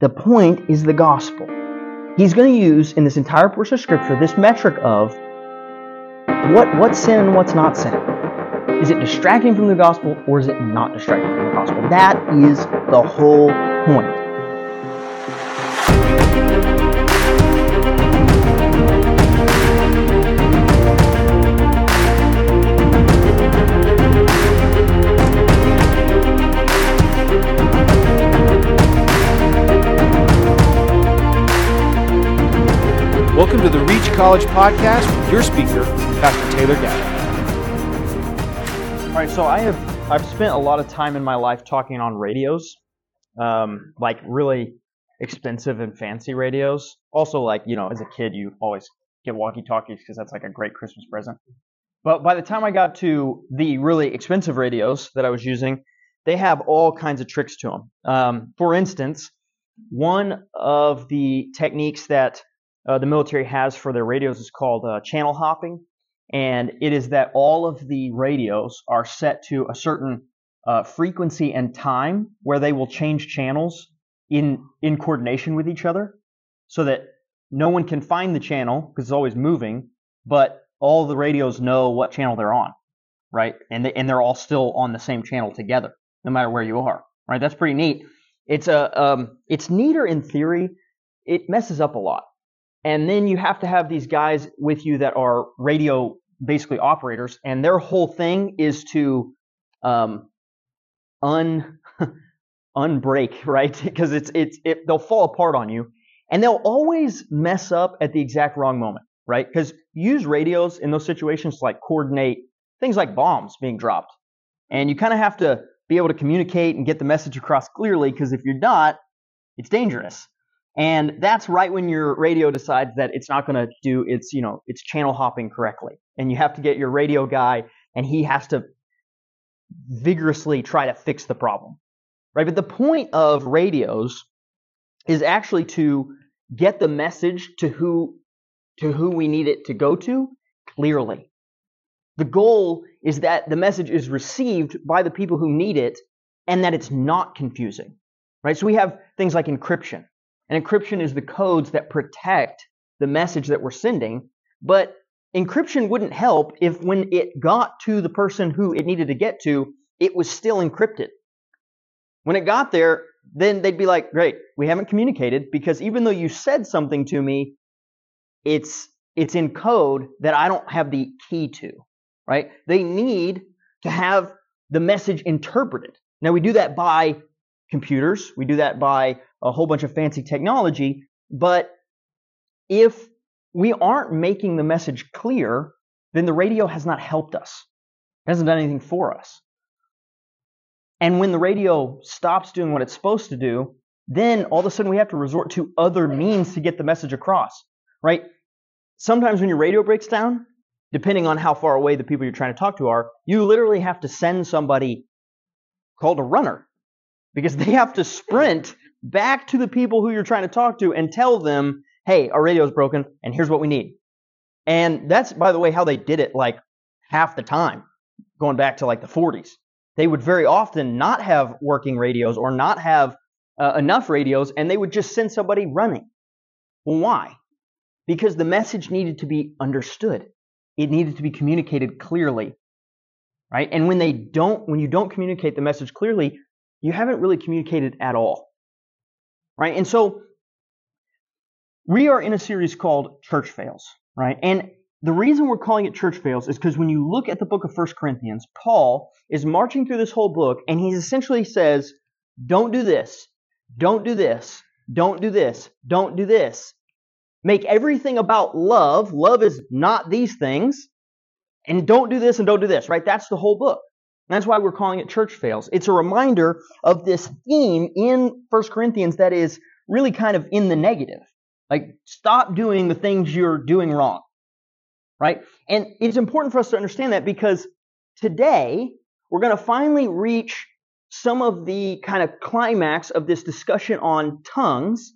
The point is the gospel. He's going to use in this entire portion of Scripture this metric of what what's sin and what's not sin. Is it distracting from the gospel or is it not distracting from the gospel? That is the whole point. Welcome to the Reach College Podcast with your speaker, Pastor Taylor Gabbert. All right, so I have I've spent a lot of time in my life talking on radios, um, like really expensive and fancy radios. Also, like you know, as a kid, you always get walkie-talkies because that's like a great Christmas present. But by the time I got to the really expensive radios that I was using, they have all kinds of tricks to them. Um, for instance, one of the techniques that uh, the military has for their radios is called uh, channel hopping, and it is that all of the radios are set to a certain uh, frequency and time where they will change channels in in coordination with each other, so that no one can find the channel because it's always moving, but all the radios know what channel they're on, right? And they, and they're all still on the same channel together, no matter where you are, right? That's pretty neat. It's a um, it's neater in theory. It messes up a lot and then you have to have these guys with you that are radio basically operators, and their whole thing is to um, un unbreak, right? Because it's it's it, they'll fall apart on you, and they'll always mess up at the exact wrong moment, right? Because use radios in those situations to like coordinate things like bombs being dropped, and you kind of have to be able to communicate and get the message across clearly. Because if you're not, it's dangerous. And that's right when your radio decides that it's not going to do its, you know, its channel hopping correctly. And you have to get your radio guy and he has to vigorously try to fix the problem. Right? But the point of radios is actually to get the message to who to who we need it to go to clearly. The goal is that the message is received by the people who need it and that it's not confusing. Right? So we have things like encryption. And encryption is the codes that protect the message that we're sending. But encryption wouldn't help if when it got to the person who it needed to get to, it was still encrypted. When it got there, then they'd be like, great, we haven't communicated because even though you said something to me, it's, it's in code that I don't have the key to, right? They need to have the message interpreted. Now we do that by computers. We do that by a whole bunch of fancy technology. But if we aren't making the message clear, then the radio has not helped us. It hasn't done anything for us. And when the radio stops doing what it's supposed to do, then all of a sudden we have to resort to other means to get the message across, right? Sometimes when your radio breaks down, depending on how far away the people you're trying to talk to are, you literally have to send somebody called a runner because they have to sprint back to the people who you're trying to talk to and tell them, hey, our radio's broken and here's what we need. And that's, by the way, how they did it like half the time, going back to like the 40s. They would very often not have working radios or not have uh, enough radios and they would just send somebody running. Well, why? Because the message needed to be understood. It needed to be communicated clearly. Right? And when they don't, when you don't communicate the message clearly, you haven't really communicated at all. Right? And so we are in a series called Church Fails, right? And the reason we're calling it Church Fails is because when you look at the book of First Corinthians, Paul is marching through this whole book and he essentially says, don't do this, don't do this, don't do this, don't do this. Make everything about love. Love is not these things. And don't do this and don't do this, right? That's the whole book. That's why we're calling it church fails. It's a reminder of this theme in 1 Corinthians that is really kind of in the negative. Like, stop doing the things you're doing wrong. Right? And it's important for us to understand that because today we're going to finally reach some of the kind of climax of this discussion on tongues.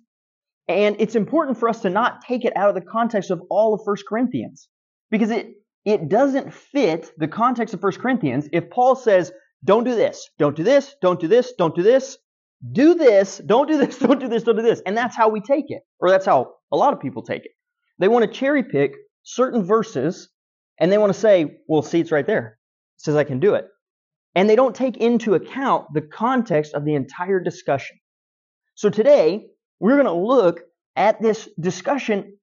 And it's important for us to not take it out of the context of all of 1 Corinthians because it it doesn't fit the context of 1 Corinthians if Paul says, don't do this, don't do this, don't do this, don't do this, do this, don't do this, don't do this, don't do this. And that's how we take it. Or that's how a lot of people take it. They want to cherry pick certain verses and they want to say, well, see, it's right there. It says I can do it. And they don't take into account the context of the entire discussion. So today, we're going to look at this discussion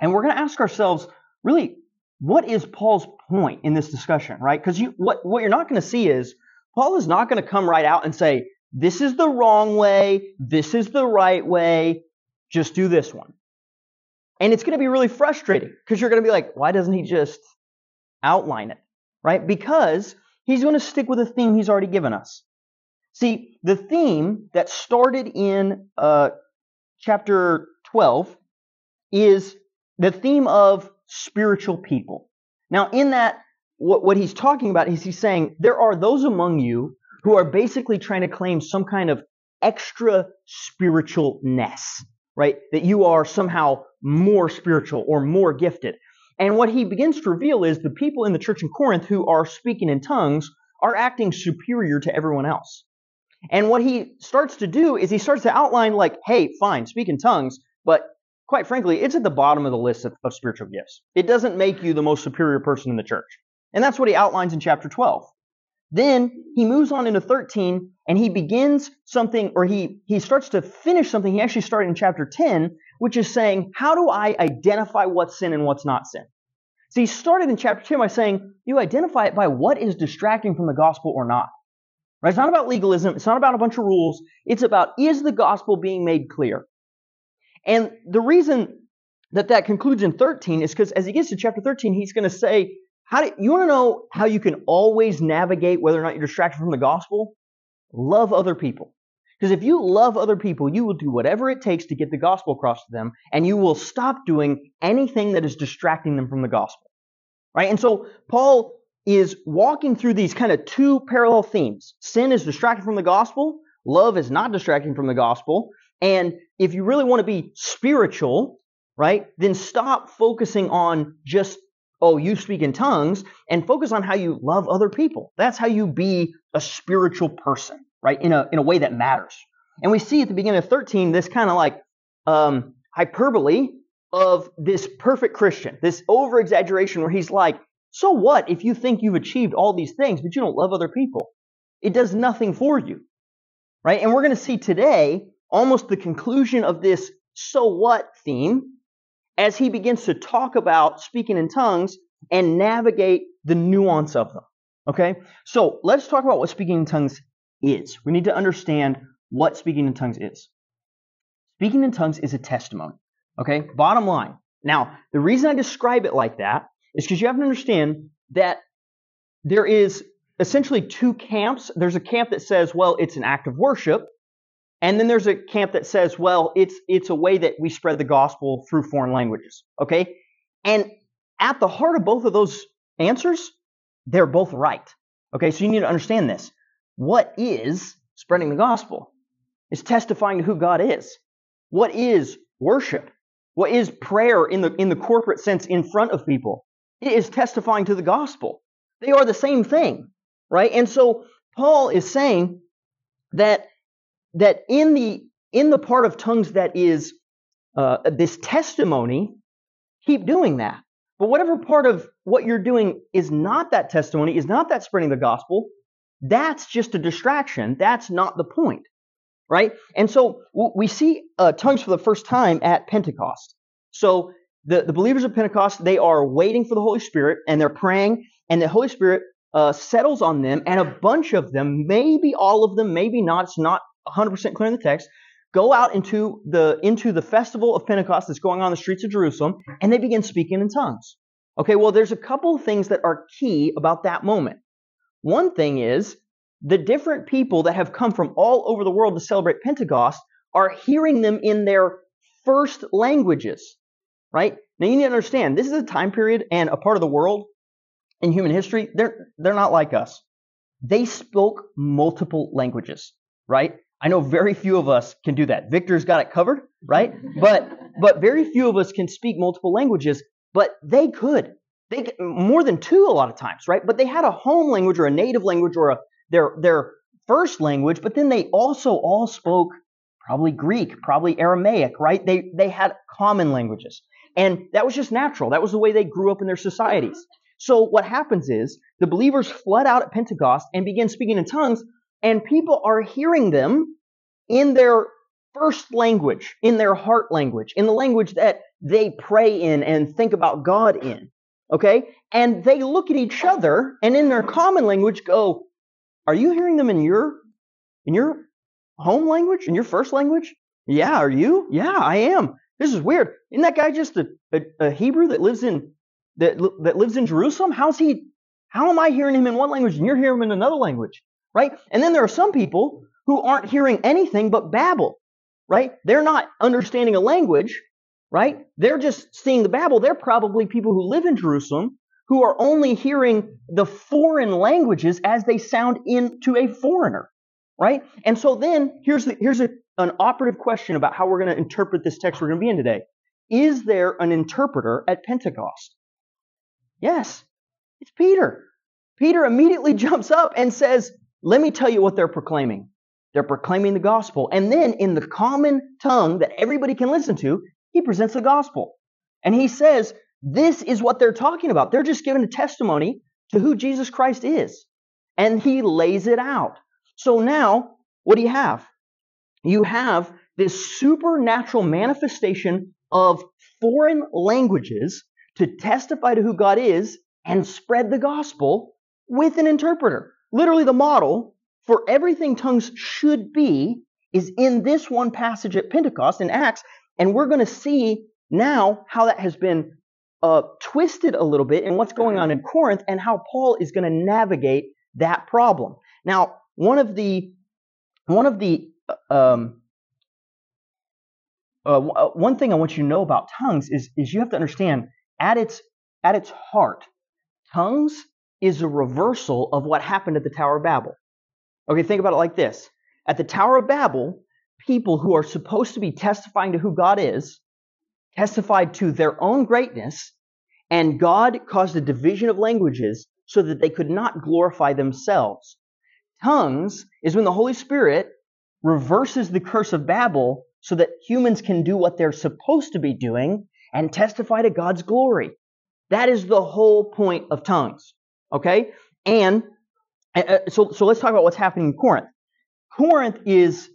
and we're going to ask ourselves, really, what is Paul's point in this discussion, right? Because you, what, what you're not going to see is Paul is not going to come right out and say, this is the wrong way, this is the right way, just do this one. And it's going to be really frustrating because you're going to be like, why doesn't he just outline it, right? Because he's going to stick with a theme he's already given us. See, the theme that started in uh, chapter 12 is the theme of spiritual people. Now, in that, what, what he's talking about is he's saying there are those among you who are basically trying to claim some kind of extra spiritualness, right? That you are somehow more spiritual or more gifted. And what he begins to reveal is the people in the church in Corinth who are speaking in tongues are acting superior to everyone else. And what he starts to do is he starts to outline, like, hey, fine, speak in tongues, but quite frankly, it's at the bottom of the list of, of spiritual gifts. It doesn't make you the most superior person in the church. And that's what he outlines in chapter 12. Then he moves on into 13 and he begins something, or he, he starts to finish something he actually started in chapter 10, which is saying, how do I identify what's sin and what's not sin? So he started in chapter 2 by saying, you identify it by what is distracting from the gospel or not. Right? It's not about legalism. It's not about a bunch of rules. It's about is the gospel being made clear? And the reason that that concludes in 13 is because as he gets to chapter 13, he's going to say, how do, you want to know how you can always navigate whether or not you're distracted from the gospel? Love other people. Because if you love other people, you will do whatever it takes to get the gospel across to them, and you will stop doing anything that is distracting them from the gospel. Right? And so Paul is walking through these kind of two parallel themes. Sin is distracting from the gospel. Love is not distracting from the gospel. And if you really want to be spiritual, right, then stop focusing on just, oh, you speak in tongues and focus on how you love other people. That's how you be a spiritual person, right, in a, in a way that matters. And we see at the beginning of 13 this kind of like um, hyperbole of this perfect Christian, this over exaggeration where he's like, so what if you think you've achieved all these things, but you don't love other people? It does nothing for you. Right? And we're going to see today almost the conclusion of this so what theme as he begins to talk about speaking in tongues and navigate the nuance of them. Okay? So let's talk about what speaking in tongues is. We need to understand what speaking in tongues is. Speaking in tongues is a testimony. Okay? Bottom line. Now, the reason I describe it like that is because you have to understand that there is essentially two camps. There's a camp that says, well, it's an act of worship. And then there's a camp that says, well, it's, it's a way that we spread the gospel through foreign languages. Okay? And at the heart of both of those answers, they're both right. Okay? So you need to understand this. What is spreading the gospel? It's testifying to who God is. What is worship? What is prayer in the, in the corporate sense in front of people? It is testifying to the gospel. They are the same thing, right? And so Paul is saying that that in the in the part of tongues that is uh, this testimony, keep doing that. But whatever part of what you're doing is not that testimony, is not that spreading the gospel, that's just a distraction. That's not the point, right? And so we see uh, tongues for the first time at Pentecost. So the, the believers of Pentecost, they are waiting for the Holy Spirit and they're praying, and the Holy Spirit uh, settles on them, and a bunch of them, maybe all of them, maybe not, it's not 100% clear in the text, go out into the into the festival of Pentecost that's going on in the streets of Jerusalem, and they begin speaking in tongues. Okay, well, there's a couple of things that are key about that moment. One thing is the different people that have come from all over the world to celebrate Pentecost are hearing them in their first languages right? Now you need to understand this is a time period and a part of the world in human history. They're they're not like us. They spoke multiple languages, right? I know very few of us can do that. Victor's got it covered, right? but but very few of us can speak multiple languages, but they could. They more than two a lot of times, right? But they had a home language or a native language or a their their first language, but then they also all spoke probably Greek, probably Aramaic, right? They, they had common languages. And that was just natural. That was the way they grew up in their societies. So what happens is the believers flood out at Pentecost and begin speaking in tongues, and people are hearing them in their first language, in their heart language, in the language that they pray in and think about God in. Okay? And they look at each other and in their common language go, Are you hearing them in your in your home language? In your first language? Yeah, are you? Yeah, I am. This is weird. Isn't that guy just a, a, a Hebrew that lives in that, that lives in Jerusalem? How's he how am I hearing him in one language and you're hearing him in another language? Right? And then there are some people who aren't hearing anything but babble. Right? They're not understanding a language, right? They're just seeing the babble. They're probably people who live in Jerusalem who are only hearing the foreign languages as they sound into a foreigner, right? And so then here's the, here's a, an operative question about how we're going to interpret this text we're going to be in today. Is there an interpreter at Pentecost? Yes, it's Peter. Peter immediately jumps up and says, Let me tell you what they're proclaiming. They're proclaiming the gospel. And then, in the common tongue that everybody can listen to, he presents the gospel. And he says, This is what they're talking about. They're just giving a testimony to who Jesus Christ is. And he lays it out. So now, what do you have? You have this supernatural manifestation of foreign languages to testify to who God is and spread the gospel with an interpreter. Literally, the model for everything tongues should be is in this one passage at Pentecost in Acts and we're going to see now how that has been uh, twisted a little bit and what's going on in Corinth and how Paul is going to navigate that problem. Now, one of the one of the uh, um, uh, uh, one thing I want you to know about tongues is is you have to understand at its at its heart, tongues is a reversal of what happened at the Tower of Babel. Okay, think about it like this: at the Tower of Babel, people who are supposed to be testifying to who God is testified to their own greatness, and God caused a division of languages so that they could not glorify themselves. Tongues is when the Holy Spirit reverses the curse of Babel so that humans can do what they're supposed to be doing and testify to God's glory. That is the whole point of tongues. Okay? And uh, so, so let's talk about what's happening in Corinth. Corinth is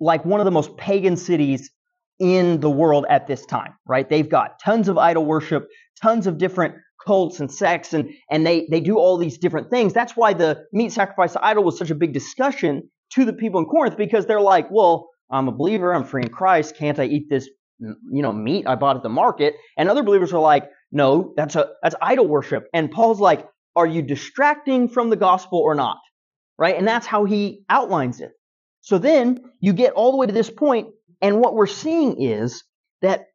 like one of the most pagan cities in the world at this time, right? They've got tons of idol worship, tons of different cults and sects, and, and they, they do all these different things. That's why the meat sacrifice to idol was such a big discussion to the people in Corinth because they're like, well, I'm a believer, I'm free in Christ, can't I eat this you know meat I bought at the market? And other believers are like, no, that's a that's idol worship. And Paul's like, are you distracting from the gospel or not? Right? And that's how he outlines it. So then you get all the way to this point, and what we're seeing is that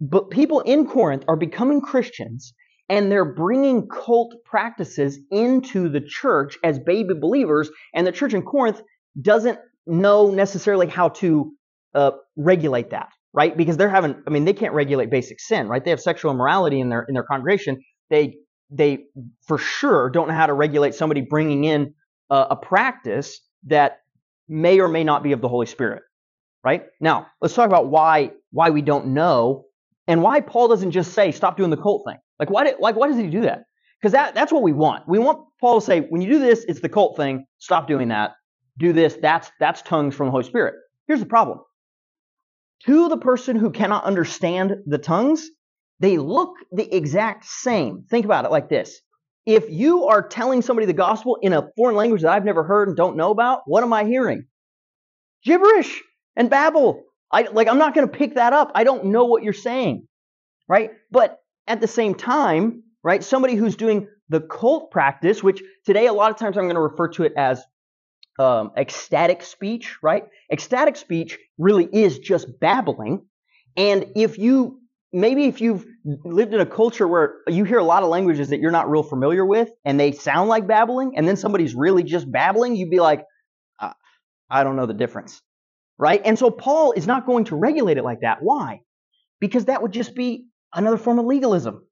but people in Corinth are becoming Christians and they're bringing cult practices into the church as baby believers, and the church in Corinth doesn't know necessarily how to uh, regulate that, right? Because they're having, I mean, they can't regulate basic sin, right? They have sexual immorality in their in their congregation. They they for sure don't know how to regulate somebody bringing in a, practice that may or may not be of the Holy Spirit. Right? Now, let's talk about why why we don't know and why Paul doesn't just say stop doing the cult thing. Like why did, like why does he do that? Because that, that's what we want. We want Paul to say, when you do this, it's the cult thing. Stop doing that. Do this. That's that's tongues from the Holy Spirit. Here's the problem. To the person who cannot understand the tongues, they look the exact same. Think about it like this. If you are telling somebody the gospel in a foreign language that I've never heard and don't know about, what am I hearing? Gibberish and babble. I, like, I'm not going to pick that up. I don't know what you're saying. Right? But at the same time, right, somebody who's doing the cult practice, which today a lot of times I'm going to refer to it as um, ecstatic speech, right? Ecstatic speech really is just babbling. And if you maybe if you've lived in a culture where you hear a lot of languages that you're not real familiar with and they sound like babbling and then somebody's really just babbling you'd be like uh, i don't know the difference. Right? And so paul is not going to regulate it like that. Why? Because that would just be another form of legalism.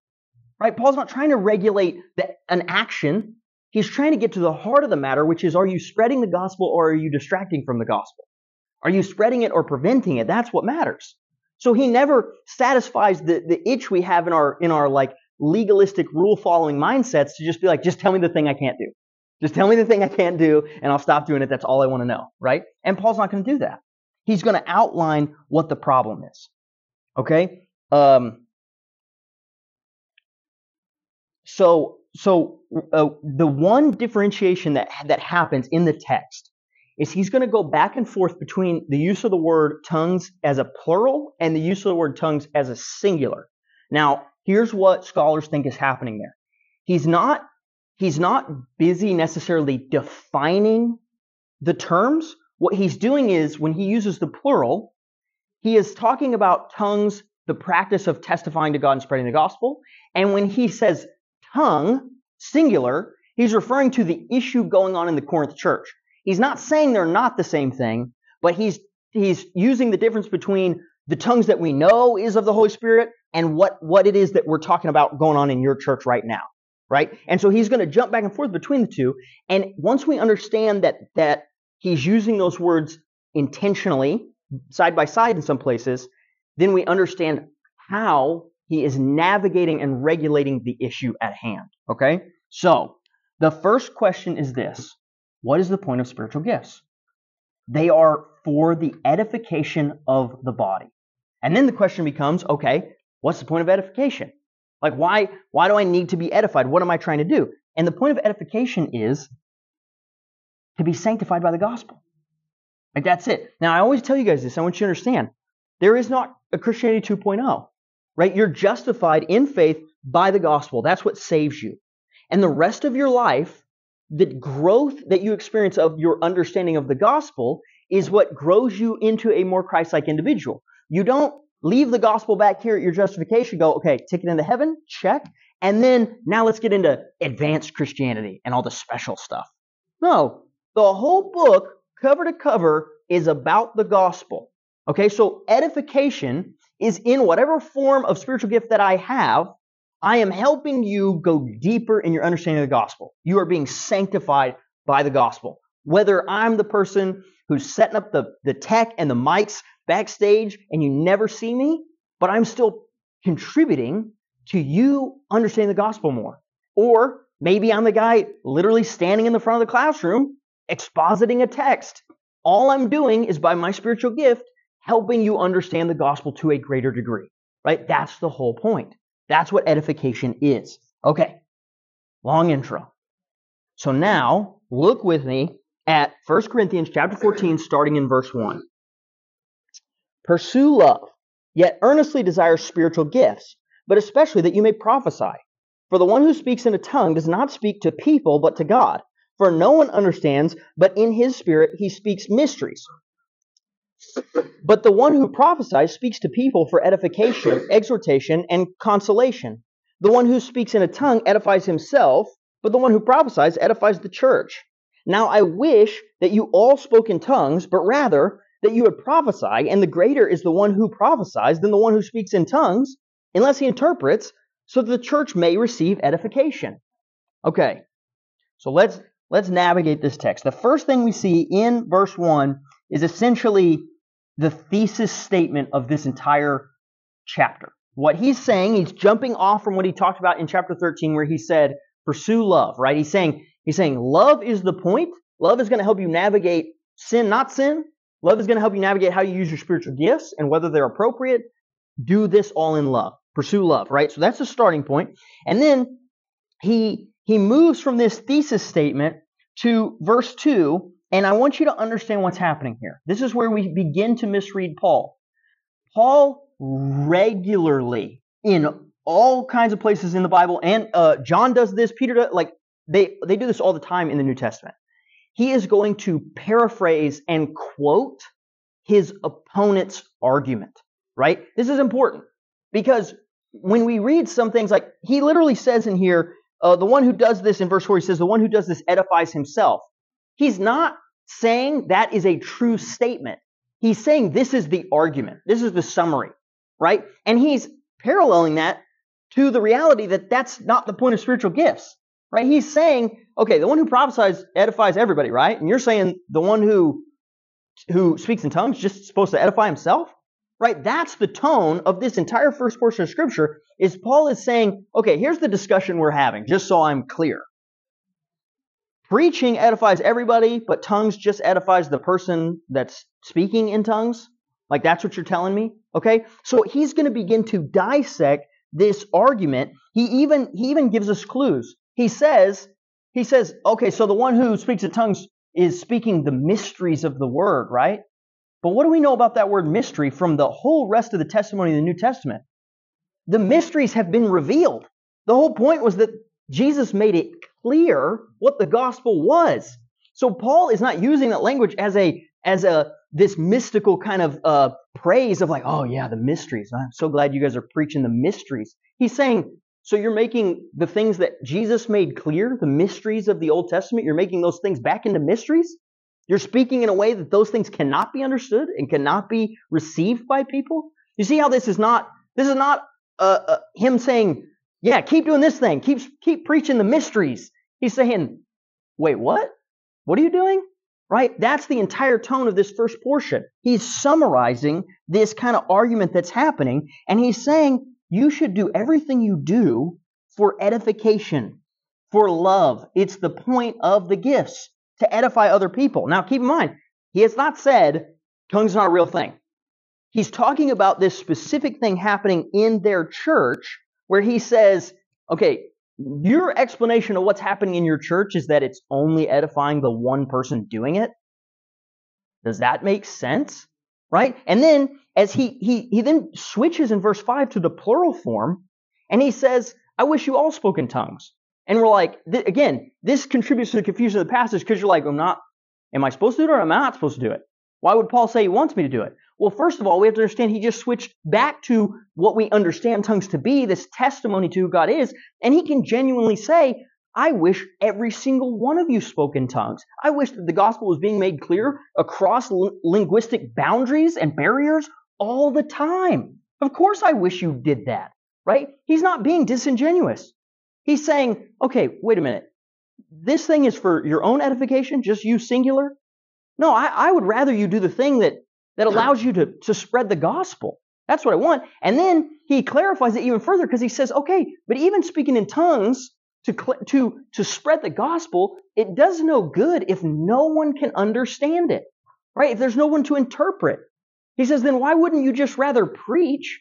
Right? Paul's not trying to regulate the, an action. He's trying to get to the heart of the matter, which is are you spreading the gospel or are you distracting from the gospel? Are you spreading it or preventing it? That's what matters. So he never satisfies the, the itch we have in our in our like legalistic rule following mindsets to just be like, just tell me the thing I can't do. Just tell me the thing I can't do and I'll stop doing it. That's all I want to know, right? And Paul's not going to do that. He's going to outline what the problem is. Okay? Um, so so uh, the one differentiation that that happens in the text is he's going to go back and forth between the use of the word tongues as a plural and the use of the word tongues as a singular. Now, here's what scholars think is happening there. He's not he's not busy necessarily defining the terms. What he's doing is when he uses the plural, he is talking about tongues, the practice of testifying to God and spreading the gospel. And when he says tongue, singular, he's referring to the issue going on in the Corinth church. He's not saying they're not the same thing, but he's he's using the difference between the tongues that we know is of the Holy Spirit and what what it is that we're talking about going on in your church right now, right? And so he's going to jump back and forth between the two. And once we understand that that he's using those words intentionally side by side in some places, then we understand how he is navigating and regulating the issue at hand. Okay? So, the first question is this What is the point of spiritual gifts? They are for the edification of the body. And then the question becomes okay, what's the point of edification? Like, why, why do I need to be edified? What am I trying to do? And the point of edification is to be sanctified by the gospel. Like, that's it. Now, I always tell you guys this. I want you to understand there is not a Christianity 2.0 right? You're justified in faith by the gospel. That's what saves you. And the rest of your life, the growth that you experience of your understanding of the gospel is what grows you into a more Christ like individual. You don't leave the gospel back here at your justification, go, okay, ticket into heaven, check. And then now let's get into advanced Christianity and all the special stuff. No, the whole book, cover to cover, is about the gospel. Okay, so edification is in whatever form of spiritual gift that I have, I am helping you go deeper in your understanding of the gospel. You are being sanctified by the gospel. Whether I'm the person who's setting up the, the tech and the mics backstage and you never see me, but I'm still contributing to you understanding the gospel more. Or maybe I'm the guy literally standing in the front of the classroom expositing a text. All I'm doing is by my spiritual gift helping you understand the gospel to a greater degree, right? That's the whole point. That's what edification is. Okay, long intro. So now look with me at 1 Corinthians chapter 14, starting in verse 1. Pursue love, yet earnestly desire spiritual gifts, but especially that you may prophesy. For the one who speaks in a tongue does not speak to people, but to God. For no one understands, but in his spirit he speaks mysteries. But the one who prophesies speaks to people for edification, exhortation, and consolation. The one who speaks in a tongue edifies himself, but the one who prophesies edifies the church. Now I wish that you all spoke in tongues, but rather that you would prophesy, and the greater is the one who prophesies than the one who speaks in tongues, unless he interprets, so that the church may receive edification. Okay, so let's let's navigate this text. The first thing we see in verse 1 is essentially the thesis statement of this entire chapter. What he's saying, he's jumping off from what he talked about in chapter 13 where he said, pursue love, right? He's saying, he's saying love is the point. Love is going to help you navigate sin, not sin. Love is going to help you navigate how you use your spiritual gifts and whether they're appropriate. Do this all in love. Pursue love, right? So that's the starting point. And then he, he moves from this thesis statement to verse 2 and I want you to understand what's happening here. This is where we begin to misread Paul. Paul regularly, in all kinds of places in the Bible, and uh, John does this, Peter does, like they they do this all the time in the New Testament. He is going to paraphrase and quote his opponent's argument. Right? This is important because when we read some things like he literally says in here, uh, the one who does this in verse four, he says, the one who does this edifies himself. He's not saying that is a true statement. He's saying this is the argument. This is the summary, right? And he's paralleling that to the reality that that's not the point of spiritual gifts, Right? He's saying, okay, the one who prophesies edifies everybody, right? And you're saying the one who who speaks in tongues just supposed to edify himself? Right? That's the tone of this entire first portion of scripture is Paul is saying, okay, here's the discussion we're having, just so I'm clear. Preaching edifies everybody, but tongues just edifies the person that's speaking in tongues. Like that's what you're telling me? Okay? So he's going to begin to dissect this argument. He even he even gives us clues. He says he says, okay, so the one who speaks in tongues is speaking the mysteries of the word, right? But what do we know about that word mystery from the whole rest of the testimony of the New Testament? The mysteries have been revealed. The whole point was that Jesus made it clear what the gospel was. So Paul is not using that language as a as a this mystical kind of uh, praise of like, oh yeah, the mysteries. I'm so glad you guys are preaching the mysteries. He's saying, so you're making the things that Jesus made clear, the mysteries of the Old Testament, you're making those things back into mysteries? You're speaking in a way that those things cannot be understood and cannot be received by people? You see how this is not this is not uh, uh, him saying, "Yeah, keep doing this thing. Keep keep preaching the mysteries." He's saying, "Wait, what? What are you doing?" Right? That's the entire tone of this first portion. He's summarizing this kind of argument that's happening, and he's saying, you should do everything you do for edification, for love. It's the point of the gifts to edify other people. Now, keep in mind, he has not said tongues are not a real thing. He's talking about this specific thing happening in their church where he says, okay, your explanation of what's happening in your church is that it's only edifying the one person doing it. Does that make sense? Right? And then as he he he then switches in verse 5 to the plural form and he says, I wish you all spoke in tongues. And we're like, th- again, this contributes to the confusion of the passage because you're like, I'm not, am I supposed to do it or am I not supposed to do it? Why would Paul say he wants me to do it? Well, first of all, we have to understand he just switched back to what we understand tongues to be, this testimony to who God is, and he can genuinely say, I wish every single one of you spoke in tongues. I wish that the gospel was being made clear across linguistic boundaries and barriers all the time. Of course, I wish you did that, right? He's not being disingenuous. He's saying, okay, wait a minute. This thing is for your own edification, just you singular? No, I, I would rather you do the thing that that allows you to, to spread the gospel. That's what I want. And then he clarifies it even further because he says, okay, but even speaking in tongues to, to, to spread the gospel, it does no good if no one can understand it, right? If there's no one to interpret. He says, then why wouldn't you just rather preach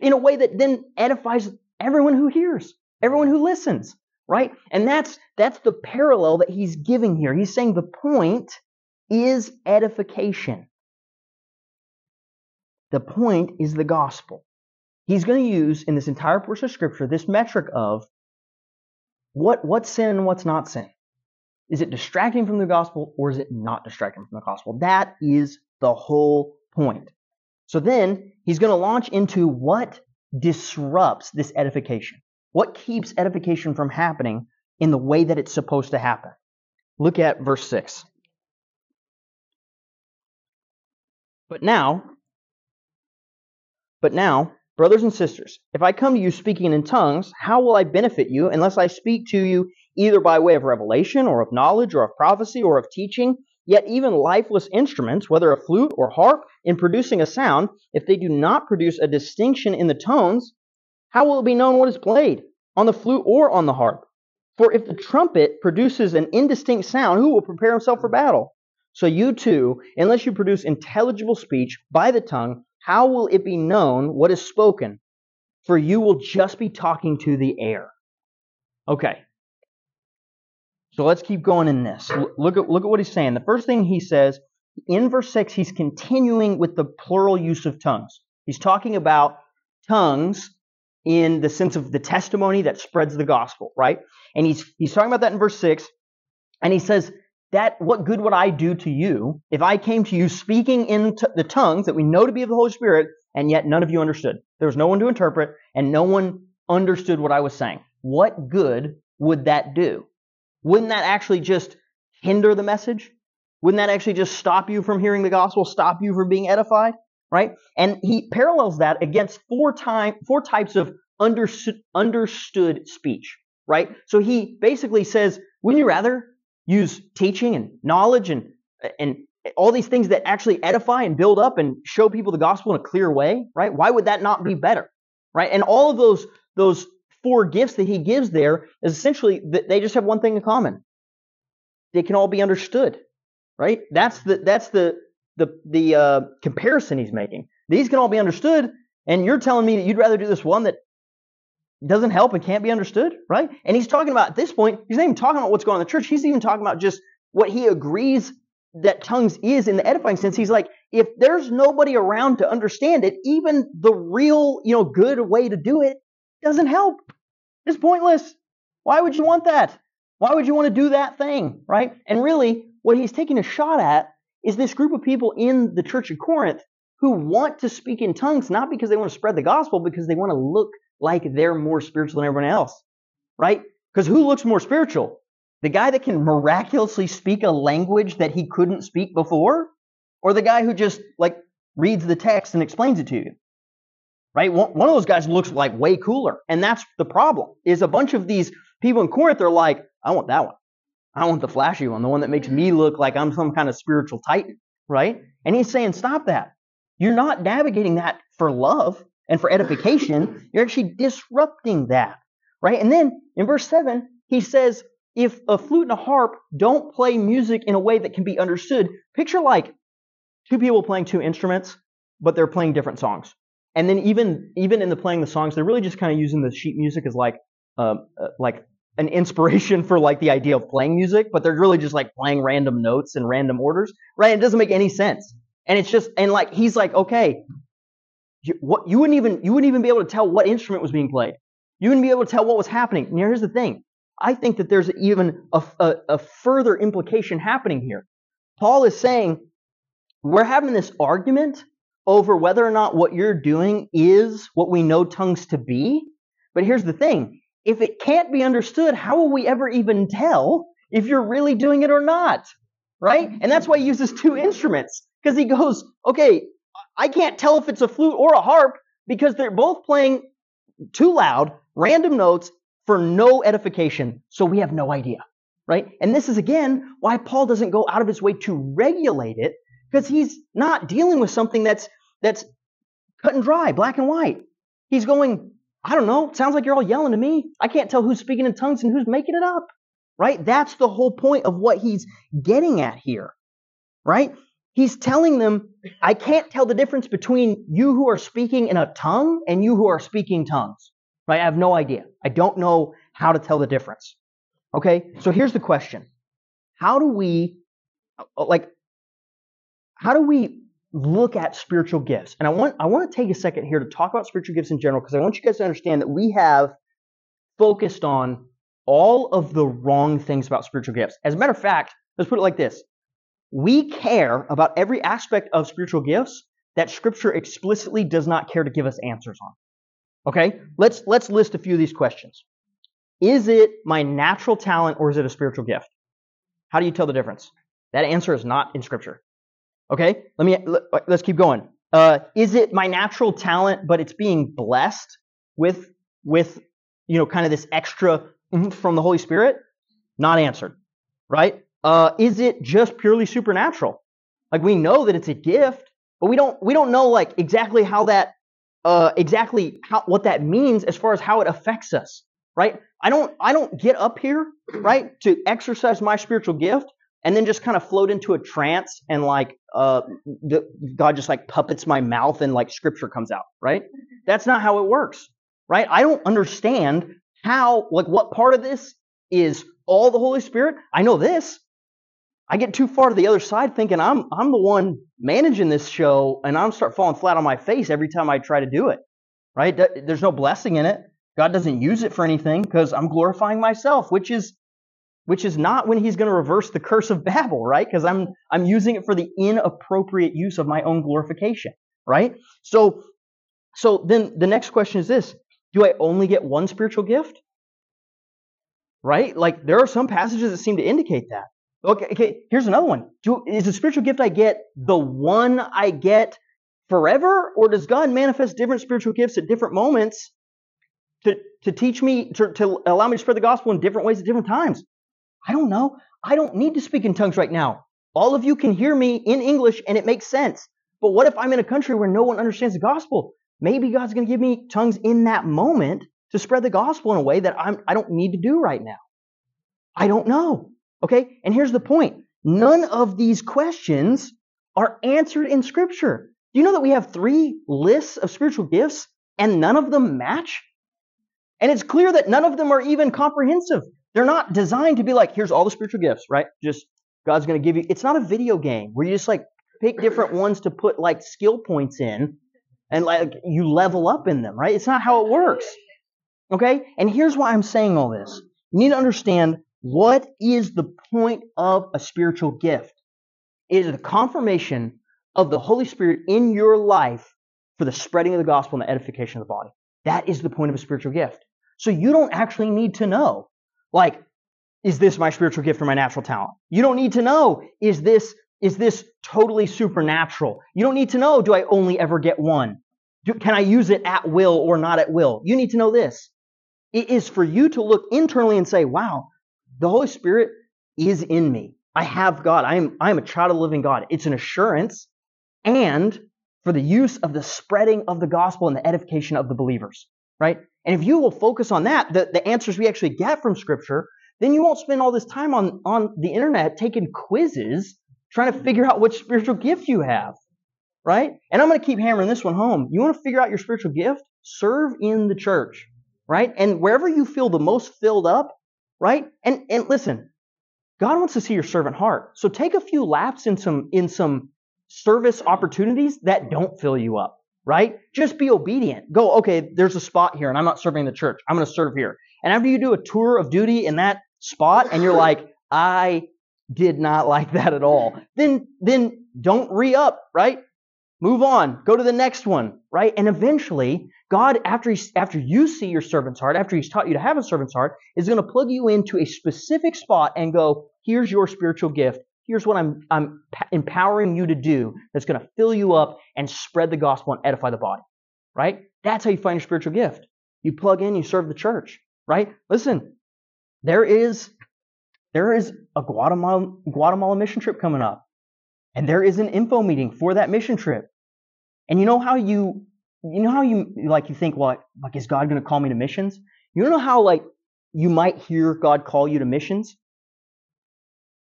in a way that then edifies everyone who hears, everyone who listens, right? And that's, that's the parallel that he's giving here. He's saying the point is edification. The point is the gospel. He's going to use in this entire portion of scripture this metric of what what's sin and what's not sin. Is it distracting from the gospel or is it not distracting from the gospel? That is the whole point. So then he's going to launch into what disrupts this edification. What keeps edification from happening in the way that it's supposed to happen? Look at verse 6. But now, but now, brothers and sisters, if I come to you speaking in tongues, how will I benefit you unless I speak to you either by way of revelation or of knowledge or of prophecy or of teaching? Yet even lifeless instruments, whether a flute or harp, in producing a sound, if they do not produce a distinction in the tones, how will it be known what is played, on the flute or on the harp? For if the trumpet produces an indistinct sound, who will prepare himself for battle? So you too, unless you produce intelligible speech by the tongue, how will it be known what is spoken? For you will just be talking to the air. Okay. So let's keep going in this. Look at, look at what he's saying. The first thing he says, in verse 6, he's continuing with the plural use of tongues. He's talking about tongues in the sense of the testimony that spreads the gospel, right? And he's, he's talking about that in verse 6. And he says, that what good would I do to you if I came to you speaking in t- the tongues that we know to be of the Holy Spirit, and yet none of you understood? There was no one to interpret, and no one understood what I was saying. What good would that do? Wouldn't that actually just hinder the message? Wouldn't that actually just stop you from hearing the gospel, stop you from being edified? Right? And he parallels that against four time four types of understood, understood speech. right? So he basically says, wouldn't you rather use teaching and knowledge and and all these things that actually edify and build up and show people the gospel in a clear way, right? Why would that not be better, right? And all of those those four gifts that he gives there is essentially that they just have one thing in common. They can all be understood, right? That's the that's the the the uh, comparison he's making. These can all be understood, and you're telling me that you'd rather do this one that doesn't help and can't be understood, right? And he's talking about at this point, he's not even talking about what's going on in the church. He's even talking about just what he agrees that tongues is in the edifying sense. He's like, if there's nobody around to understand it, even the real, you know, good way to do it doesn't help. It's pointless. Why would you want that? Why would you want to do that thing, right? And really, what he's taking a shot at is this group of people in the church of Corinth who want to speak in tongues, not because they want to spread the gospel, because they want to look like they're more spiritual than everyone else, right? Because who looks more spiritual? The guy that can miraculously speak a language that he couldn't speak before? Or the guy who just, like, reads the text and explains it to you? Right? One, of those guys looks like way cooler. And that's the problem, is a bunch of these people in Corinth are like, I want that one. I want the flashy one, the one that makes me look like I'm some kind of spiritual titan, right? And he's saying, stop that. You're not navigating that for love and for edification. You're actually disrupting that, right? And then in verse 7, he says, if a flute and a harp don't play music in a way that can be understood, picture like two people playing two instruments, but they're playing different songs. And then even even in the playing the songs, they're really just kind of using the sheet music as like uh, uh, like an inspiration for like the idea of playing music, but they're really just like playing random notes in random orders, right? It doesn't make any sense. And it's just and like he's like, okay, you, what you wouldn't even you wouldn't even be able to tell what instrument was being played. You wouldn't be able to tell what was happening. And here's the thing: I think that there's even a, a, a further implication happening here. Paul is saying we're having this argument over whether or not what you're doing is what we know tongues to be. But here's the thing if it can't be understood, how will we ever even tell if you're really doing it or not? Right? And that's why he uses two instruments. Because he goes, okay, I can't tell if it's a flute or a harp because they're both playing too loud, random notes for no edification. So we have no idea. Right? And this is again why Paul doesn't go out of his way to regulate it because he's not dealing with something that's that's cut and dry, black and white. He's going, I don't know. Sounds like you're all yelling to me. I can't tell who's speaking in tongues and who's making it up. Right? That's the whole point of what he's getting at here. Right? He's telling them, I can't tell the difference between you who are speaking in a tongue and you who are speaking tongues. Right? I have no idea. I don't know how to tell the difference. Okay? So here's the question. How do we uh, like how do we look at spiritual gifts. And I want I want to take a second here to talk about spiritual gifts in general because I want you guys to understand that we have focused on all of the wrong things about spiritual gifts. As a matter of fact, let's put it like this. We care about every aspect of spiritual gifts that scripture explicitly does not care to give us answers on. Okay? Let's let's list a few of these questions. Is it my natural talent or is it a spiritual gift? How do you tell the difference? That answer is not in scripture. Okay, let me let, us keep going. Uh, is it my natural talent, but it's being blessed with with you know kind of this extra from the Holy Spirit? Not answered, right? Uh, is it just purely supernatural? Like we know that it's a gift, but we don't we don't know like exactly how that uh, exactly how what that means as far as how it affects us, right? I don't I don't get up here, right, to exercise my spiritual gift and then just kind of float into a trance and like uh, the, God just like puppets my mouth and like scripture comes out, right? That's not how it works, right? I don't understand how, like, what part of this is all the Holy Spirit. I know this. I get too far to the other side thinking I'm I'm the one managing this show and I'm start falling flat on my face every time I try to do it. Right? There's no blessing in it. God doesn't use it for anything because I'm glorifying myself, which is which is not when he's going to reverse the curse of Babel, right? Because I'm I'm using it for the inappropriate use of my own glorification, right? So so then the next question is this: Do I only get one spiritual gift? Right? Like there are some passages that seem to indicate that. Okay, okay. Here's another one. Do, is the spiritual gift I get the one I get forever, or does God manifest different spiritual gifts at different moments to, to teach me, to, to allow me to spread the gospel in different ways at different times? I don't know. I don't need to speak in tongues right now. All of you can hear me in English and it makes sense. But what if I'm in a country where no one understands the gospel? Maybe God's going to give me tongues in that moment to spread the gospel in a way that I'm, I don't need to do right now. I don't know. Okay? And here's the point. None of these questions are answered in scripture. Do you know that we have three lists of spiritual gifts and none of them match? And it's clear that none of them are even comprehensive. They're not designed to be like, here's all the spiritual gifts, right? Just God's going to give you. It's not a video game where you just like pick different ones to put like skill points in and like you level up in them, right? It's not how it works. Okay? And here's why I'm saying all this. You need to understand what is the point of a spiritual gift? It is the confirmation of the Holy Spirit in your life for the spreading of the gospel and the edification of the body. That is the point of a spiritual gift. So you don't actually need to know, like, is this my spiritual gift or my natural talent? You don't need to know, is this is this totally supernatural? You don't need to know, do I only ever get one? Do, can I use it at will or not at will? You need to know this. It is for you to look internally and say, wow, the Holy Spirit is in me. I have God. I am, I am a child of the living God. It's an assurance and for the use of the spreading of the gospel and the edification of the believers, right? And if you will focus on that, the, the answers we actually get from Scripture, then you won't spend all this time on, on the internet taking quizzes trying to figure out which spiritual gift you have, right? And I'm going to keep hammering this one home. You want to figure out your spiritual gift? Serve in the church, right? And wherever you feel the most filled up, right? And and listen, God wants to see your servant heart. So take a few laps in some in some service opportunities that don't fill you up, right? Just be obedient. Go, okay, there's a spot here and I'm not serving the church. I'm going to serve here. And after you do a tour of duty in that spot and you're like, I did not like that at all, then then don't re-up, right? Move on. Go to the next one, right? And eventually, God, after, he, after you see your servant's heart, after He's taught you to have a servant's heart, is going to plug you into a specific spot and go, here's your spiritual gift. Here's what I'm, I'm empowering you to do that's going to fill you up and spread the gospel and edify the body, right? That's how you find your spiritual gift. You plug in, you serve the church, right? Listen, there is, there is a Guatemala, Guatemala mission trip coming up. And there is an info meeting for that mission trip. And you know how you, you know how you, like, you think, well, like, is God going to call me to missions? You don't know how, like, you might hear God call you to missions?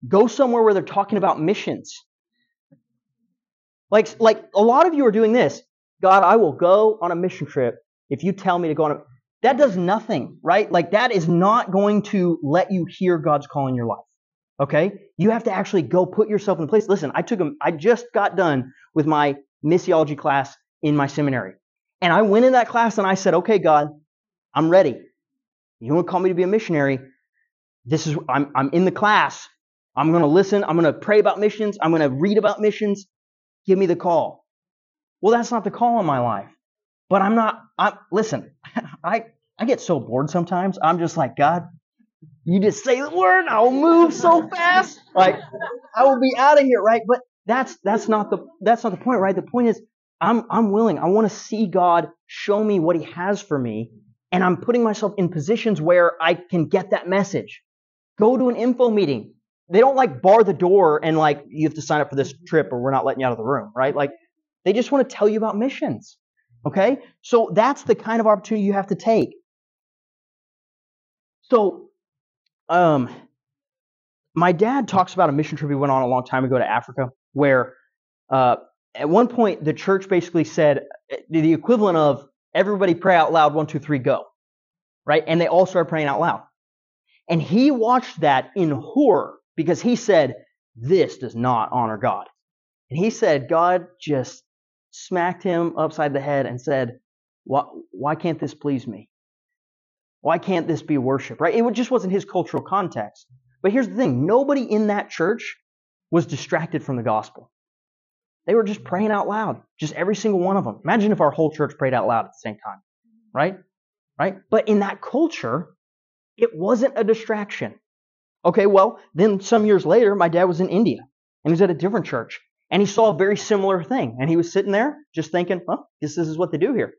Go somewhere where they're talking about missions. Like, like a lot of you are doing this. God, I will go on a mission trip if you tell me to go on a. That does nothing, right? Like that is not going to let you hear God's call in your life. Okay? You have to actually go put yourself in place. Listen, I took a, I just got done with my missiology class in my seminary. And I went in that class and I said, okay, God, I'm ready. You want to call me to be a missionary? This is, I'm, I'm in the class. I'm going to listen. I'm going to pray about missions. I'm going to read about missions. Give me the call. Well, that's not the call in my life. But I'm not, I'm, listen, I, I get so bored sometimes. I'm just like, God, you just say the word, I'll move so fast. Like I will be out of here, right? But that's that's not the that's not the point, right? The point is I'm I'm willing. I want to see God show me what he has for me, and I'm putting myself in positions where I can get that message. Go to an info meeting. They don't like bar the door and like you have to sign up for this trip or we're not letting you out of the room, right? Like they just want to tell you about missions. Okay? So that's the kind of opportunity you have to take. So um, my dad talks about a mission trip he went on a long time ago to Africa, where uh, at one point the church basically said the equivalent of everybody pray out loud, one, two, three, go. Right? And they all started praying out loud. And he watched that in horror because he said, This does not honor God. And he said, God just smacked him upside the head and said, Why, why can't this please me? Why can't this be worship, right? It just wasn't his cultural context. But here's the thing nobody in that church was distracted from the gospel. They were just praying out loud, just every single one of them. Imagine if our whole church prayed out loud at the same time, right? Right? But in that culture, it wasn't a distraction. Okay, well, then some years later, my dad was in India and he was at a different church and he saw a very similar thing. And he was sitting there just thinking, well, this, this is what they do here.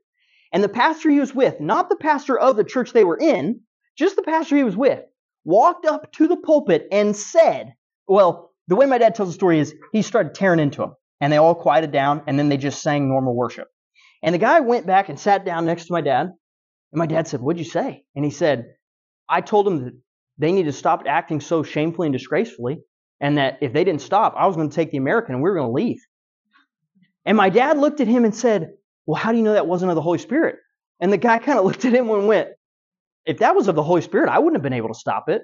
And the pastor he was with, not the pastor of the church they were in, just the pastor he was with, walked up to the pulpit and said, well, the way my dad tells the story is he started tearing into them and they all quieted down and then they just sang normal worship. And the guy went back and sat down next to my dad. And my dad said, What'd you say? And he said, I told them that they need to stop acting so shamefully and disgracefully, and that if they didn't stop, I was going to take the American and we were going to leave. And my dad looked at him and said, Well, how do you know that wasn't of the Holy Spirit? And the guy kind of looked at him and went, If that was of the Holy Spirit, I wouldn't have been able to stop it.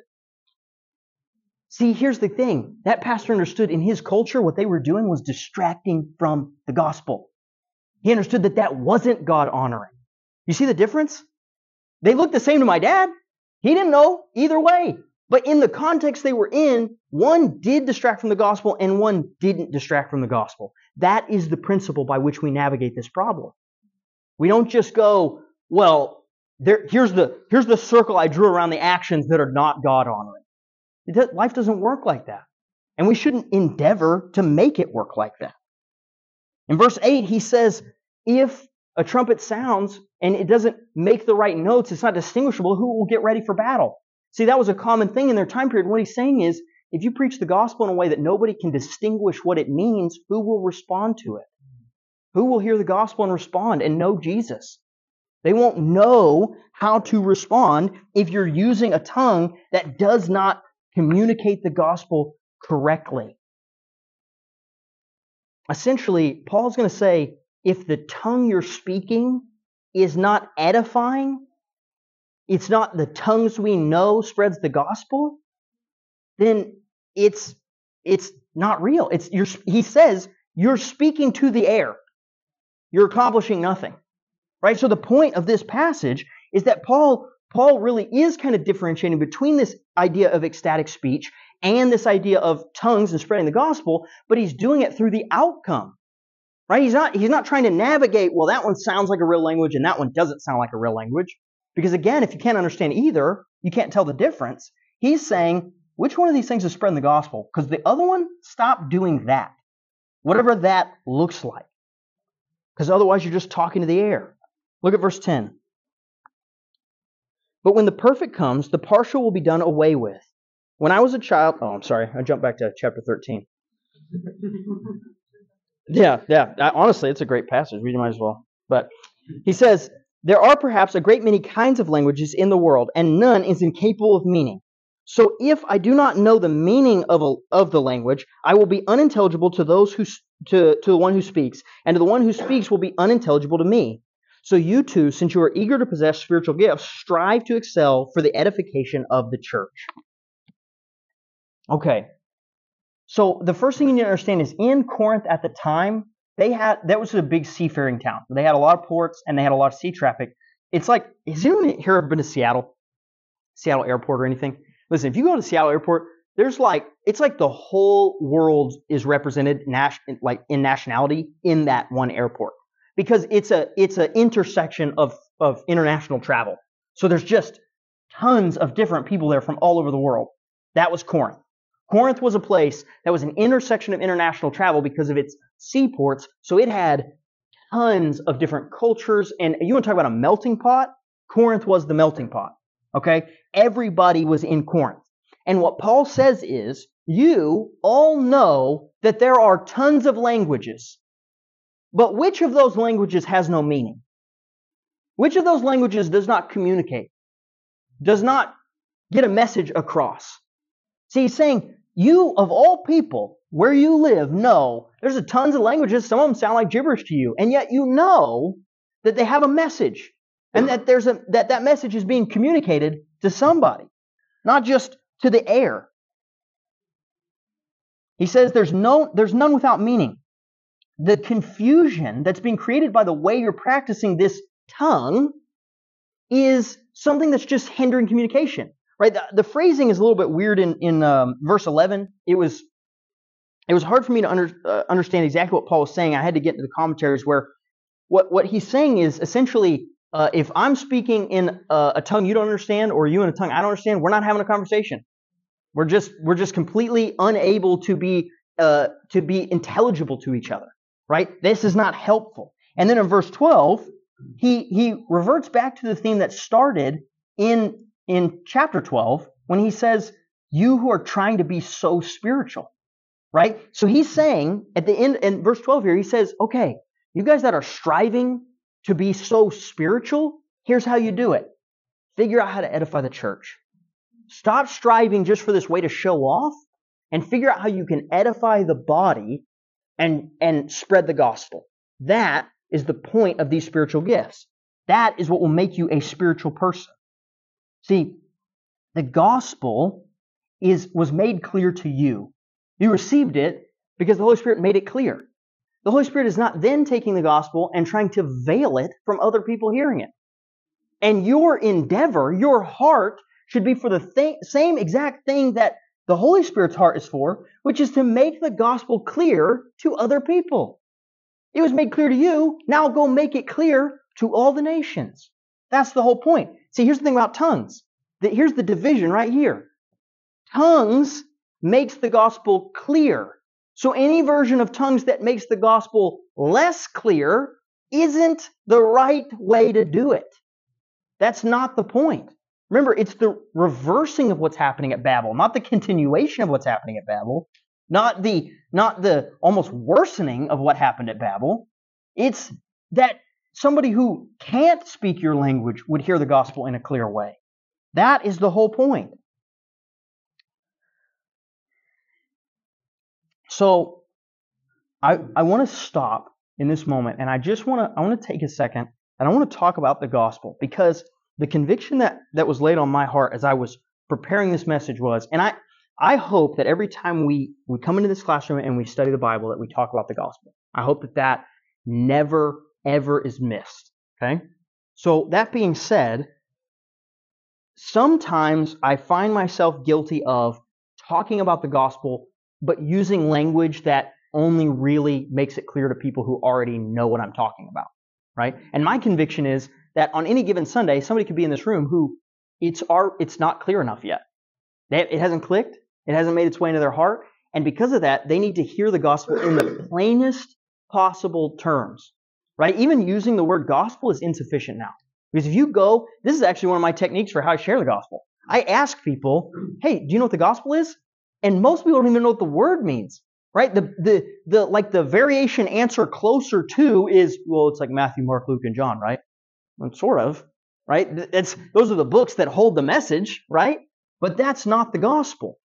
See, here's the thing. That pastor understood in his culture what they were doing was distracting from the gospel. He understood that that wasn't God honoring. You see the difference? They looked the same to my dad. He didn't know either way. But in the context they were in, one did distract from the gospel and one didn't distract from the gospel. That is the principle by which we navigate this problem. We don't just go, well, there, here's, the, here's the circle I drew around the actions that are not God honoring. Life doesn't work like that. And we shouldn't endeavor to make it work like that. In verse 8, he says, if a trumpet sounds and it doesn't make the right notes, it's not distinguishable, who will get ready for battle? See, that was a common thing in their time period. What he's saying is, if you preach the gospel in a way that nobody can distinguish what it means, who will respond to it? Who will hear the gospel and respond and know Jesus? They won't know how to respond if you're using a tongue that does not communicate the gospel correctly. Essentially, Paul's going to say if the tongue you're speaking is not edifying, it's not the tongues we know spreads the gospel, then it's it's not real. It's you're, he says you're speaking to the air. You're accomplishing nothing. Right? So the point of this passage is that Paul Paul really is kind of differentiating between this idea of ecstatic speech and this idea of tongues and spreading the gospel, but he's doing it through the outcome. Right? He's not, he's not trying to navigate, well, that one sounds like a real language and that one doesn't sound like a real language. Because again, if you can't understand either, you can't tell the difference. He's saying, which one of these things is spreading the gospel? Because the other one, stop doing that. Whatever that looks like. Because otherwise you're just talking to the air. Look at verse 10. But when the perfect comes, the partial will be done away with. When I was a child, oh, I'm sorry, I jumped back to chapter 13. yeah, yeah. honestly, it's a great passage. We might as well. But he says, There are perhaps a great many kinds of languages in the world, and none is incapable of meaning. So if I do not know the meaning of, a, of the language, I will be unintelligible to those who to, to the one who speaks, and to the one who speaks will be unintelligible to me. So you too, since you are eager to possess spiritual gifts, strive to excel for the edification of the church. Okay. So the first thing you need to understand is in Corinth at the time, they had that was a big seafaring town. They had a lot of ports and they had a lot of sea traffic. It's like, has anyone here ever been to Seattle? Seattle Airport or anything? Listen, if you go to Seattle Airport, there's like it's like the whole world is represented like in nationality in that one airport because it's a it's an intersection of of international travel. So there's just tons of different people there from all over the world. That was Corinth. Corinth was a place that was an intersection of international travel because of its seaports. So it had tons of different cultures. And you want to talk about a melting pot? Corinth was the melting pot. Okay? Everybody was in Corinth. And what Paul says is, you all know that there are tons of languages. But which of those languages has no meaning? Which of those languages does not communicate? Does not get a message across? See, he's saying, you of all people, where you live, know there's a tons of languages. Some of them sound like gibberish to you. And yet you know that they have a message and that there's a, that that message is being communicated to somebody, not just to the air. He says there's no, there's none without meaning. The confusion that's being created by the way you're practicing this tongue is something that's just hindering communication right? The, the phrasing is a little bit weird in, in um, verse 11 it was it was hard for me to under, uh, understand exactly what paul was saying. I had to get into the commentaries where what, what he's saying is essentially uh, if i'm speaking in a, a tongue you don't understand or you in a tongue i don't understand we're not having a conversation we're just we're just completely unable to be uh, to be intelligible to each other right? This is not helpful. And then in verse 12, he he reverts back to the theme that started in in chapter 12 when he says, "You who are trying to be so spiritual." Right? So he's saying at the end in verse 12 here, he says, "Okay, you guys that are striving to be so spiritual, here's how you do it. Figure out how to edify the church. Stop striving just for this way to show off and figure out how you can edify the body and and spread the gospel. That is the point of these spiritual gifts. That is what will make you a spiritual person. See, the gospel is was made clear to you. You received it because the Holy Spirit made it clear. The Holy Spirit is not then taking the gospel and trying to veil it from other people hearing it. And your endeavor, your heart, should be for the th- same exact thing that the Holy Spirit's heart is for, which is to make the gospel clear to other people. It was made clear to you, now go make it clear to all the nations. That's the whole point. See, here's the thing about tongues. Here's the division right here. Tongues makes the gospel clear. So any version of tongues that makes the gospel less clear isn't the right way to do it. That's not the point. Remember, it's the reversing of what's happening at Babel, not the continuation of what's happening at Babel, not the not the almost worsening of what happened at Babel. It's that somebody who can't speak your language would hear the gospel in a clear way. That is the whole point. So I, I want to stop in this moment and I just want to I want to take a second and I want to talk about the gospel because the conviction that, that was laid on my heart as I was preparing this message was, and I, I hope that every time we, we come into this classroom and we study the Bible that we talk about the gospel. I hope that that never, ever is missed. Okay? So that being said, sometimes I find myself guilty of talking about the gospel, but using language that only really makes it clear to people who already know what I'm talking about. Right? And my conviction is that on any given Sunday, somebody could be in this room who it's our, it's not clear enough yet. it hasn't clicked. It hasn't made its way into their heart. And because of that, they need to hear the gospel in the plainest possible terms. Right? Even using the word gospel is insufficient now. Because if you go, this is actually one of my techniques for how I share the gospel. I ask people, hey, do you know what the gospel is? And most people don't even know what the word means. Right? The the the like the variation answer closer to is, well, it's like Matthew, Mark, Luke, and John, right? And sort of, right? It's, those are the books that hold the message, right? But that's not the gospel,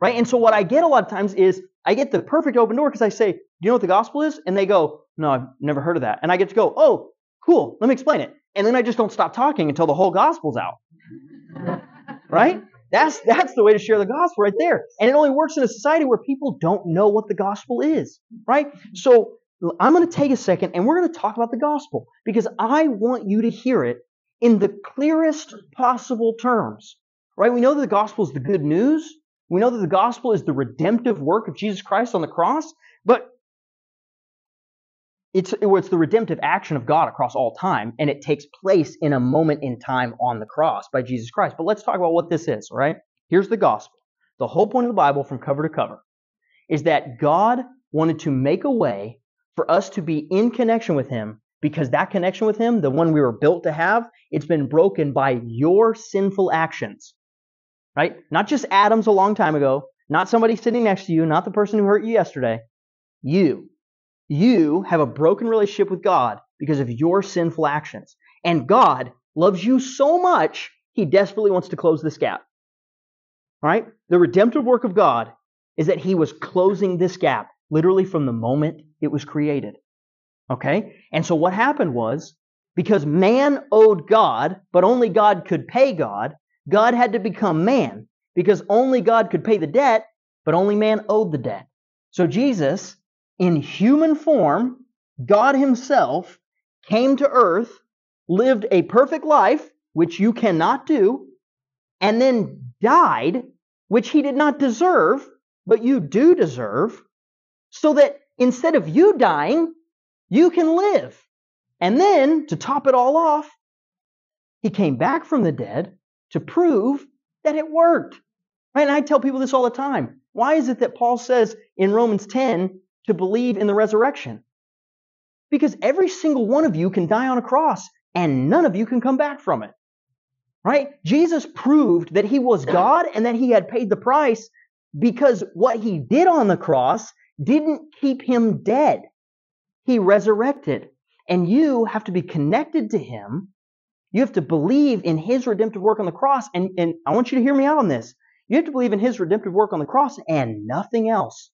right? And so what I get a lot of times is I get the perfect open door because I say, do you know what the gospel is? And they go, no, I've never heard of that. And I get to go, oh, cool, let me explain it. And then I just don't stop talking until the whole gospel's out. right? That's that's the way to share the gospel right there. And it only works in a society where people don't know what the gospel is, right? So I'm going to take a second and we're going to talk about the gospel because I want you to hear it in the clearest possible terms. Right? We know that the gospel is the good news. We know that the gospel is the redemptive work of Jesus Christ on the cross, but it's, it's the redemptive action of God across all time, and it takes place in a moment in time on the cross by Jesus Christ. But let's talk about what this is, all right? Here's the gospel. The whole point of the Bible from cover to cover is that God wanted to make a way for us to be in connection with Him because that connection with Him, the one we were built to have, it's been broken by your sinful actions. Right? Not just Adam's a long time ago, not somebody sitting next to you, not the person who hurt you yesterday. You. You have a broken relationship with God because of your sinful actions. And God loves you so much, He desperately wants to close this gap. All right? The redemptive work of God is that He was closing this gap literally from the moment it was created. Okay? And so what happened was, because man owed God, but only God could pay God, God had to become man. Because only God could pay the debt, but only man owed the debt. So Jesus, in human form, God Himself, came to earth, lived a perfect life, which you cannot do, and then died, which He did not deserve, but you do deserve, so that instead of you dying, you can live. And then, to top it all off, he came back from the dead to prove that it worked. Right? And I tell people this all the time. Why is it that Paul says in Romans 10 to believe in the resurrection? Because every single one of you can die on a cross. and none of you can come back from it. Right? Jesus proved that he was God and that he had paid the price because what he did on the cross didn't keep him dead. He resurrected. And you have to be connected to him. You have to believe in his redemptive work on the cross. And, and I want you to hear me out on this. You have to believe in his redemptive work on the cross and nothing else.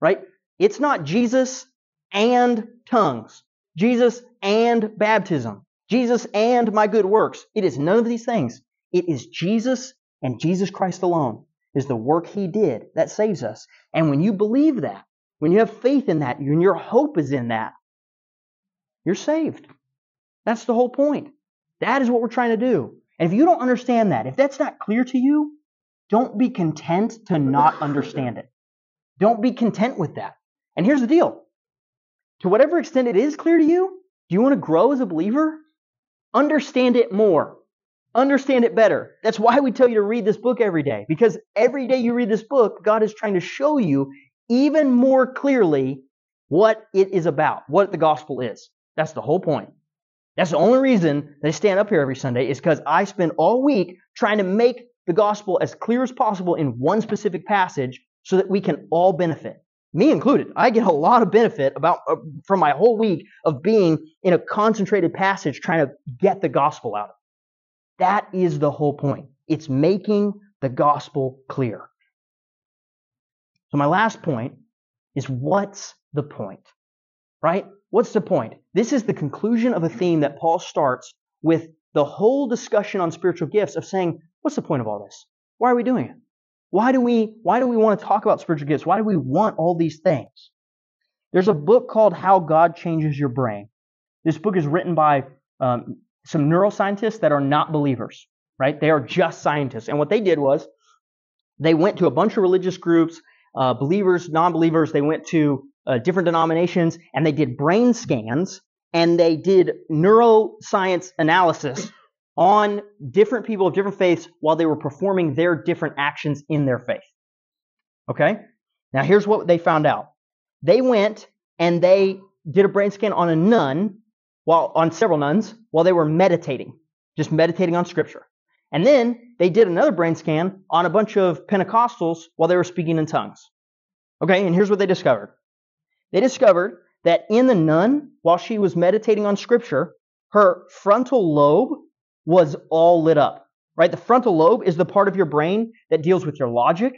Right? It's not Jesus and tongues, Jesus and baptism, Jesus and my good works. It is none of these things. It is Jesus and Jesus Christ alone is the work he did that saves us. And when you believe that, when you have faith in that, your hope is in that, you're saved. That's the whole point. That is what we're trying to do. And if you don't understand that, if that's not clear to you, don't be content to not understand it. Don't be content with that. And here's the deal. To whatever extent it is clear to you, do you want to grow as a believer? Understand it more. Understand it better. That's why we tell you to read this book every day. Because every day you read this book, God is trying to show you even more clearly what it is about, what the gospel is. That's the whole point. That's the only reason I stand up here every Sunday is because I spend all week trying to make the gospel as clear as possible in one specific passage so that we can all benefit. Me included. I get a lot of benefit about uh, from my whole week of being in a concentrated passage trying to get the gospel out of it. That is the whole point. It's making the gospel clear. So my last point is what's the point? Right? What's the point? This is the conclusion of a theme that Paul starts with the whole discussion on spiritual gifts of saying, what's the point of all this? Why are we doing it? Why do we why do we want to talk about spiritual gifts? Why do we want all these things? There's a book called How God Changes Your Brain. This book is written by um, some neuroscientists that are not believers, right? They are just scientists. And what they did was they went to a bunch of religious groups uh, believers, non-believers. They went to uh, different denominations and they did brain scans and they did neuroscience analysis on different people of different faiths while they were performing their different actions in their faith. Okay? Now here's what they found out. They went and they did a brain scan on a nun while on several nuns while they were meditating, just meditating on scripture. And then they did another brain scan on a bunch of Pentecostals while they were speaking in tongues. Okay, and here's what they discovered. They discovered that in the nun, while she was meditating on scripture, her frontal lobe was all lit up. Right? The frontal lobe is the part of your brain that deals with your logic,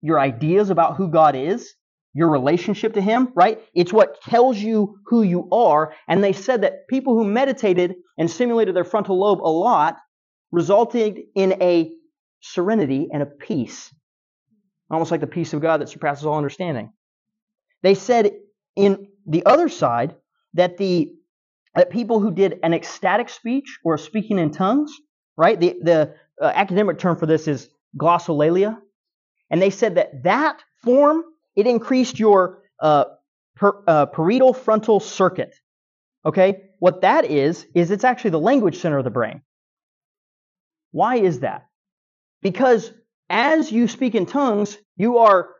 your ideas about who God is, your relationship to Him, right? It's what tells you who you are. And they said that people who meditated and stimulated their frontal lobe a lot resulted in a serenity and a peace. Almost like the peace of God that surpasses all understanding. They said in the other side that the that people who did an ecstatic speech or speaking in tongues, right? The the uh, academic term for this is glossolalia, and they said that that form it increased your uh, per, uh, parietal frontal circuit. Okay, what that is is it's actually the language center of the brain. Why is that? Because as you speak in tongues, you are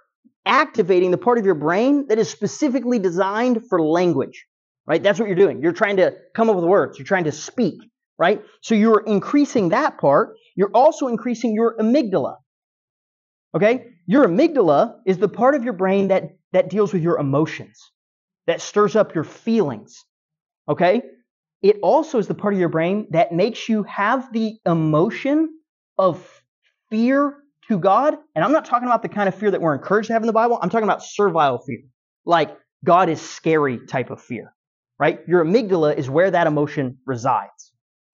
activating the part of your brain that is specifically designed for language, right? That's what you're doing. You're trying to come up with words. You're trying to speak, right? So you're increasing that part. You're also increasing your amygdala. Okay? Your amygdala is the part of your brain that, that deals with your emotions, that stirs up your feelings. Okay? it also is the part of your brain that makes you have the emotion of fear to God. And I'm not talking about the kind of fear that we're encouraged to have in the Bible. I'm talking about servile fear, like God is scary type of fear, right? Your amygdala is where that emotion resides.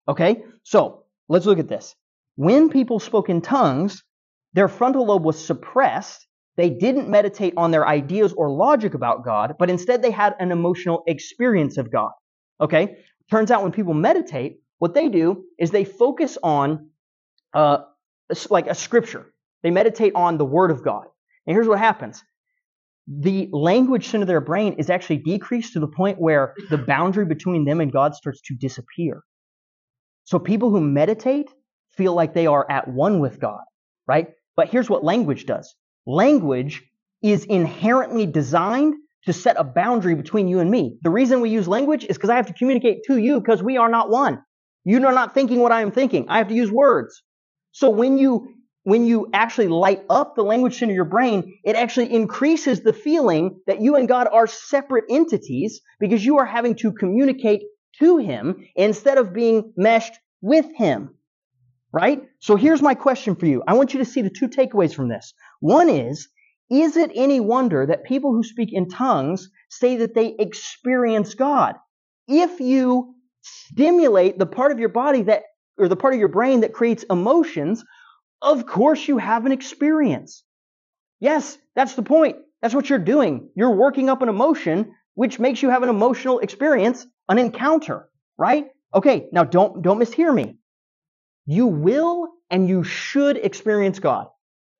Okay? So let's look at this. When people spoke in tongues, their frontal lobe was suppressed. They didn't meditate on their ideas or logic about God, but instead they had an emotional experience of God. Okay? Turns out when people meditate, what they do is they focus on uh, like a scripture. They meditate on the Word of God. And here's what happens the language center of their brain is actually decreased to the point where the boundary between them and God starts to disappear. So people who meditate feel like they are at one with God, right? But here's what language does language is inherently designed to set a boundary between you and me. The reason we use language is because I have to communicate to you because we are not one. You are not thinking what I am thinking. I have to use words. So when you when you actually light up the language center of your brain, it actually increases the feeling that you and God are separate entities because you are having to communicate to Him instead of being meshed with Him. Right? So here's my question for you. I want you to see the two takeaways from this. One is, is it any wonder that people who speak in tongues say that they experience God? If you stimulate the part of your body that, or the part of your brain that creates emotions, of course you have an experience. Yes, that's the point. That's what you're doing. You're working up an emotion which makes you have an emotional experience, an encounter, right? Okay, now don't don't mishear me. You will and you should experience God.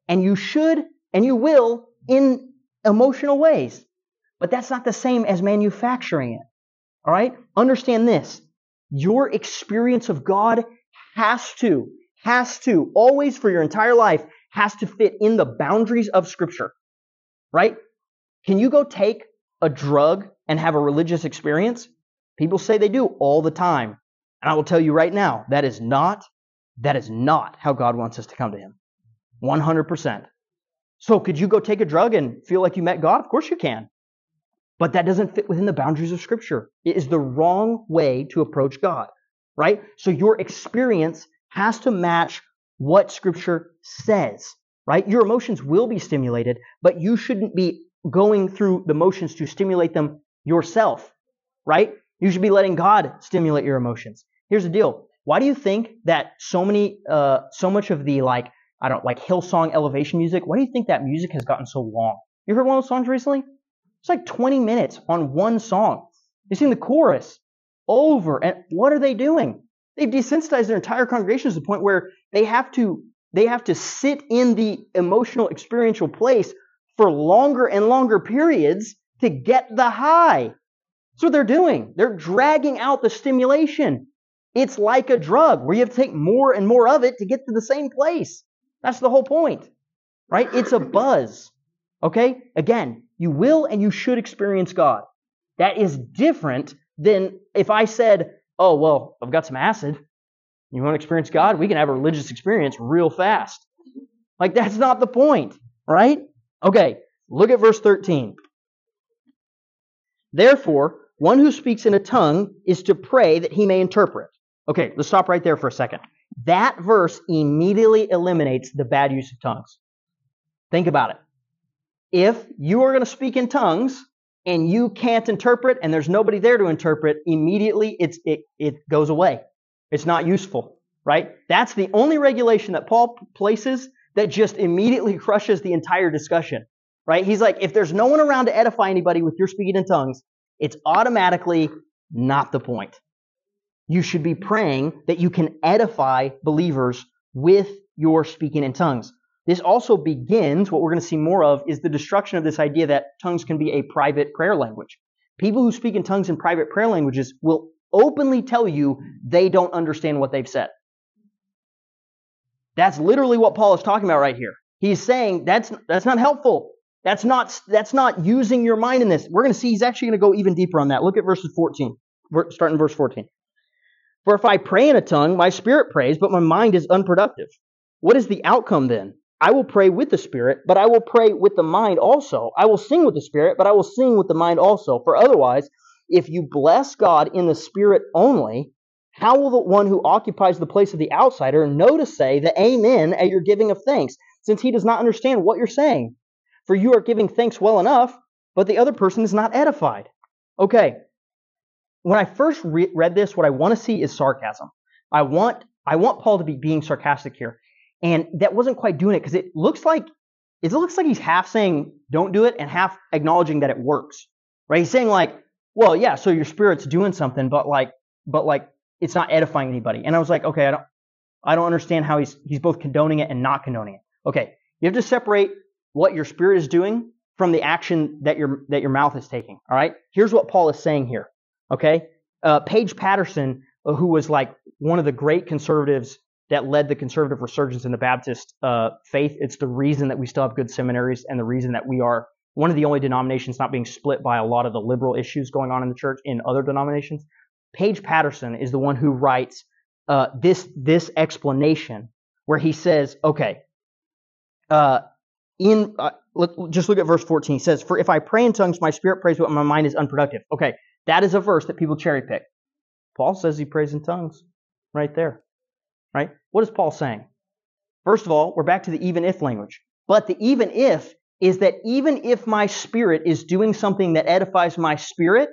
And you should and you will in emotional ways. But that's not the same as manufacturing it. All right? Understand this. Your experience of God has to has to, always for your entire life, has to fit in the boundaries of Scripture. Right? Can you go take a drug and have a religious experience? People say they do all the time. And I will tell you right now, that is not, that is not how God wants us to come to Him. 100%. So could you go take a drug and feel like you met God? Of course you can. But that doesn't fit within the boundaries of Scripture. It is the wrong way to approach God, right? So your experience has to match what Scripture says, right? Your emotions will be stimulated, but you shouldn't be going through the motions to stimulate them yourself, right? You should be letting God stimulate your emotions. Here's the deal. Why do you think that so many, uh, so much of the like, I don't like Hillsong elevation music? Why do you think that music has gotten so long? You heard one of those songs recently? It's like 20 minutes on one song. You sing the chorus over, and what are they doing? They've desensitized their entire congregation to the point where they have to they have to sit in the emotional experiential place for longer and longer periods to get the high. That's what they're doing. They're dragging out the stimulation. It's like a drug where you have to take more and more of it to get to the same place. That's the whole point. Right? It's a buzz. Okay? Again, you will and you should experience God. That is different than if I said, oh, well, I've got some acid. You want to experience God? We can have a religious experience real fast. Like, that's not the point, right? Okay, look at verse 13. Therefore, one who speaks in a tongue is to pray that he may interpret. Okay, let's stop right there for a second. That verse immediately eliminates the bad use of tongues. Think about it. If you are going to speak in tongues, and you can't interpret and there's nobody there to interpret, immediately it's, it, it goes away. It's not useful, right? That's the only regulation that Paul places that just immediately crushes the entire discussion, right? He's like, if there's no one around to edify anybody with your speaking in tongues, it's automatically not the point. You should be praying that you can edify believers with your speaking in tongues. This also begins, what we're going to see more of, is the destruction of this idea that tongues can be a private prayer language. People who speak in tongues in private prayer languages will openly tell you they don't understand what they've said. That's literally what Paul is talking about right here. He's saying that's, that's not helpful. That's not, that's not using your mind in this. We're going to see he's actually going to go even deeper on that. Look at verses 14, starting verse 14. For if I pray in a tongue, my spirit prays, but my mind is unproductive. What is the outcome then? I will pray with the Spirit, but I will pray with the mind also. I will sing with the Spirit, but I will sing with the mind also. For otherwise, if you bless God in the Spirit only, how will the one who occupies the place of the outsider know to say the Amen at your giving of thanks, since he does not understand what you're saying? For you are giving thanks well enough, but the other person is not edified. Okay. When I first re- read this, what I want to see is sarcasm. I want I want Paul to be being sarcastic here. And that wasn't quite doing it because it looks like it looks like he's half saying don't do it and half acknowledging that it works. Right? He's saying like, well, yeah, so your spirit's doing something, but like but like it's not edifying anybody. And I was like, okay, I don't I don't understand how he's he's both condoning it and not condoning it. Okay, you have to separate what your spirit is doing from the action that your that your mouth is taking. All right. Here's what Paul is saying here. Okay, uh, Paige Patterson, uh, who was like one of the great conservatives that led the conservative resurgence in the Baptist uh, faith. It's the reason that we still have good seminaries and the reason that we are one of the only denominations not being split by a lot of the liberal issues going on in the church in other denominations. Paige Patterson is the one who writes uh, this this explanation where he says, okay, uh, in uh, let, just look at verse 14. He says, "For if I pray in tongues, my spirit prays, but my mind is unproductive." Okay, that is a verse that people cherry pick. Paul says he prays in tongues, right there. Right? What is Paul saying? First of all, we're back to the even if language. But the even if is that even if my spirit is doing something that edifies my spirit,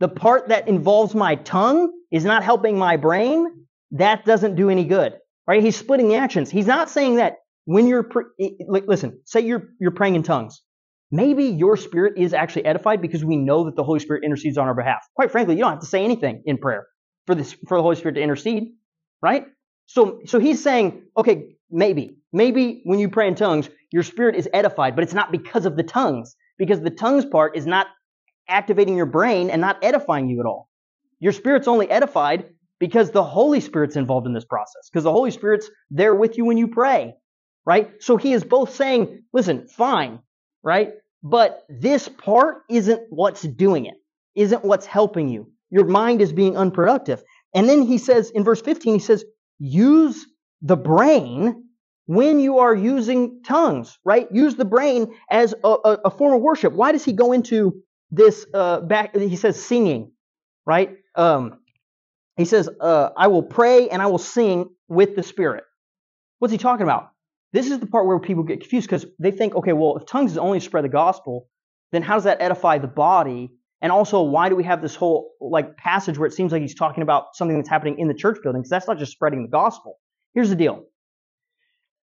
the part that involves my tongue is not helping my brain, that doesn't do any good. Right? He's splitting the actions. He's not saying that when you're listen, say you're you're praying in tongues. Maybe your spirit is actually edified because we know that the Holy Spirit intercedes on our behalf. Quite frankly, you don't have to say anything in prayer for this for the Holy Spirit to intercede, right? So so he's saying, okay, maybe maybe when you pray in tongues, your spirit is edified, but it's not because of the tongues, because the tongues part is not activating your brain and not edifying you at all. Your spirit's only edified because the Holy Spirit's involved in this process, because the Holy Spirit's there with you when you pray, right? So he is both saying, listen, fine, right? But this part isn't what's doing it, isn't what's helping you. Your mind is being unproductive. And then he says in verse 15, he says, use the brain when you are using tongues, right? Use the brain as a, a, a form of worship. Why does he go into this uh, back? He says singing, right? Um, he says, uh, I will pray and I will sing with the Spirit. What's he talking about? This is the part where people get confused because they think, okay, well, if tongues is only spread the gospel, then how does that edify the body? And also, why do we have this whole like passage where it seems like he's talking about something that's happening in the church building? Because that's not just spreading the gospel. Here's the deal.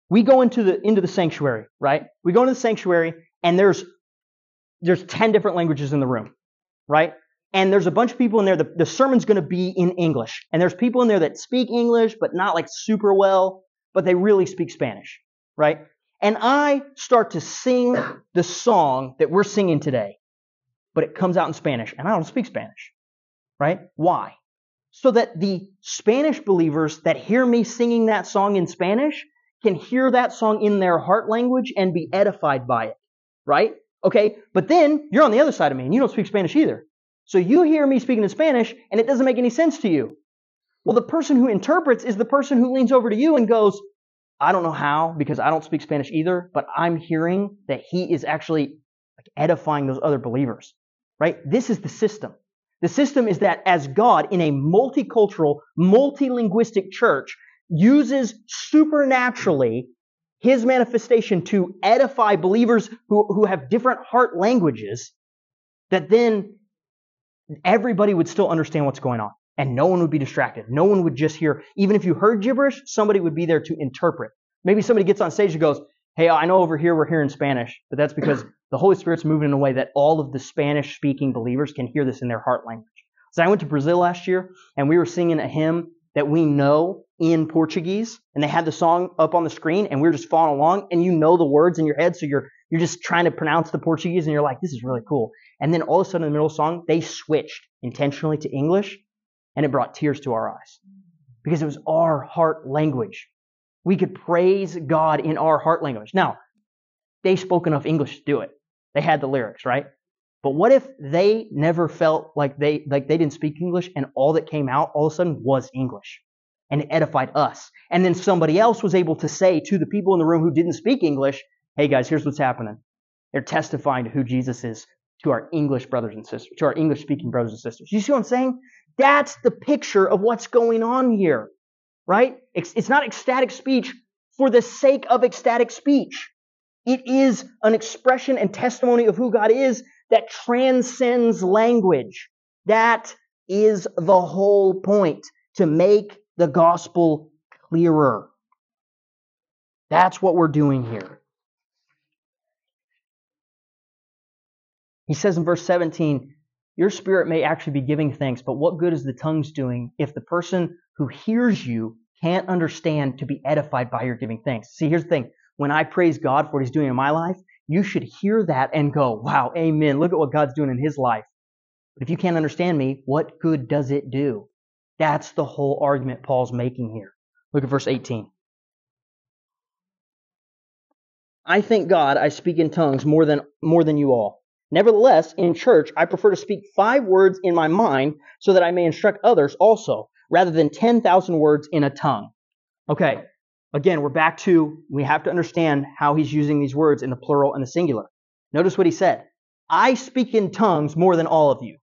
We go into the into the sanctuary, right? We go into the sanctuary, and there's there's 10 different languages in the room, right? and there's a bunch of people in there. The, the sermon's going to be in English, and there's people in there that speak English, but not like super well, but they really speak Spanish, right? And I start to sing the song that we're singing today, but it comes out in Spanish, and I don't speak Spanish, right? Why? So that the Spanish believers that hear me singing that song in Spanish can hear that song in their heart language and be edified by it, right? Okay, but then you're on the other side of me and you don't speak Spanish either. So you hear me speaking in Spanish and it doesn't make any sense to you. Well, the person who interprets is the person who leans over to you and goes, I don't know how because I don't speak Spanish either, but I'm hearing that he is actually like edifying those other believers, right? This is the system. The system is that as God in a multicultural, multilinguistic church uses supernaturally his manifestation to edify believers who, who have different heart languages, that then everybody would still understand what's going on and no one would be distracted. No one would just hear, even if you heard gibberish, somebody would be there to interpret. Maybe somebody gets on stage and goes, Hey, I know over here we're hearing Spanish, but that's because the Holy Spirit's moving in a way that all of the Spanish speaking believers can hear this in their heart language. So I went to Brazil last year and we were singing a hymn that we know in Portuguese and they had the song up on the screen and we were just following along and you know the words in your head. So you're, you're just trying to pronounce the Portuguese and you're like, this is really cool. And then all of a sudden in the middle of the song, they switched intentionally to English and it brought tears to our eyes because it was our heart language. We could praise God in our heart language. Now, they spoke enough English to do it. They had the lyrics, right? But what if they never felt like they like they didn't speak English and all that came out all of a sudden was English and it edified us. And then somebody else was able to say to the people in the room who didn't speak English, "Hey guys, here's what's happening." They're testifying to who Jesus is to our English brothers and sisters, to our English speaking brothers and sisters. You see what I'm saying? That's the picture of what's going on here, right? It's, it's not ecstatic speech for the sake of ecstatic speech. It is an expression and testimony of who God is that transcends language. That is the whole point to make the gospel clearer. That's what we're doing here. He says in verse 17, Your spirit may actually be giving thanks, but what good is the tongues doing if the person who hears you can't understand to be edified by your giving thanks? See, here's the thing. When I praise God for what He's doing in my life, you should hear that and go, wow, amen. Look at what God's doing in His life. But if you can't understand me, what good does it do? That's the whole argument Paul's making here. Look at verse 18. I thank God I speak in tongues more than, more than you all. Nevertheless, in church, I prefer to speak five words in my mind so that I may instruct others also. rather than 10,000 words in a tongue. Okay, again, we're back to we have to understand how he's using these words in the plural and the singular. Notice what he said I speak in tongues more than all of you.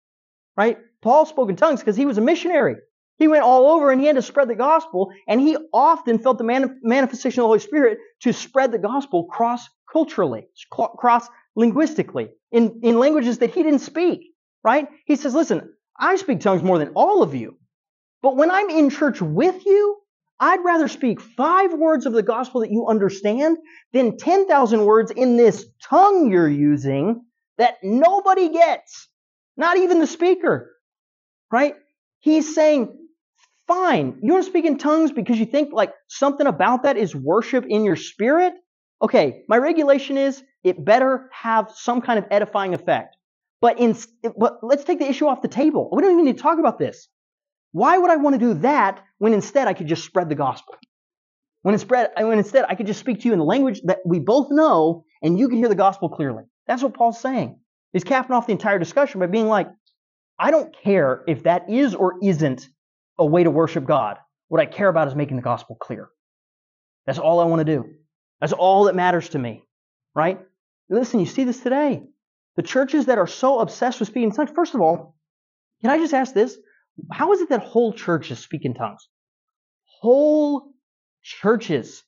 Right? Paul spoke in tongues because he was a missionary. He went all over and he had to spread the gospel, and he often felt the manifestation of the Holy Spirit to spread the gospel cross culturally, cross linguistically, in, in languages that he didn't speak. Right? He says, Listen, I speak tongues more than all of you. But when I'm in church with you, I'd rather speak five words of the gospel that you understand than 10,000 words in this tongue you're using that nobody gets, not even the speaker. Right? He's saying, fine, you want to speak in tongues because you think like something about that is worship in your spirit? Okay, my regulation is it better have some kind of edifying effect. But, in, but let's take the issue off the table. We don't even need to talk about this. Why would I want to do that when instead I could just spread the gospel? When instead, when instead I could just speak to you in the language that we both know and you can hear the gospel clearly. That's what Paul's saying. He's capping off the entire discussion by being like, I don't care if that is or isn't a way to worship God. What I care about is making the gospel clear. That's all I want to do. That's all that matters to me, right? Listen, you see this today. The churches that are so obsessed with speaking in tongues, first of all, can I just ask this? How is it that whole churches speak in tongues? Whole churches.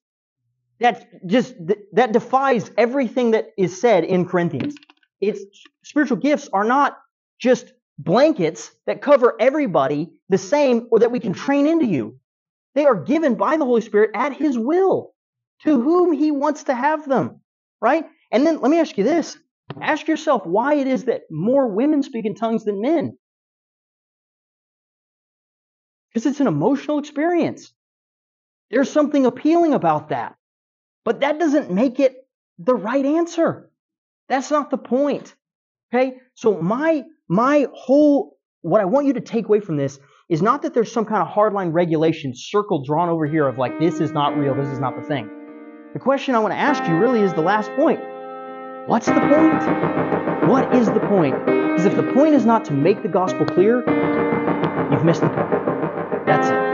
That just that defies everything that is said in Corinthians. It's spiritual gifts are not just blankets that cover everybody the same or that we can train into you. They are given by the Holy Spirit at His will to whom He wants to have them, right? And then let me ask you this. Ask yourself why it is that more women speak in tongues than men. Because it's an emotional experience. There's something appealing about that. But that doesn't make it the right answer. That's not the point. Okay? So my my whole what I want you to take away from this is not that there's some kind of hardline regulation circle drawn over here of like this is not real, this is not the thing. The question I want to ask you really is the last point. What's the point? What is the point? Because if the point is not to make the gospel clear, you've missed the point. That's it.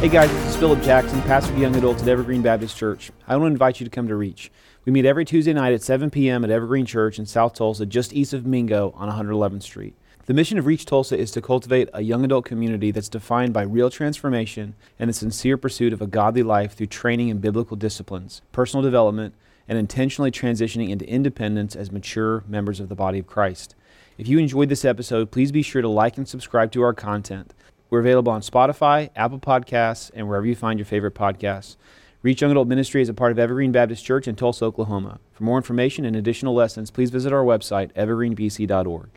Hey guys, this is Philip Jackson, pastor of young adults at Evergreen Baptist Church. I want to invite you to come to Reach. We meet every Tuesday night at 7 p.m. at Evergreen Church in South Tulsa, just east of Mingo on 111th Street. The mission of Reach Tulsa is to cultivate a young adult community that's defined by real transformation and the sincere pursuit of a godly life through training in biblical disciplines, personal development, and intentionally transitioning into independence as mature members of the body of Christ. If you enjoyed this episode, please be sure to like and subscribe to our content. We're available on Spotify, Apple Podcasts, and wherever you find your favorite podcasts. Reach Young Adult Ministry is a part of Evergreen Baptist Church in Tulsa, Oklahoma. For more information and additional lessons, please visit our website, evergreenbc.org.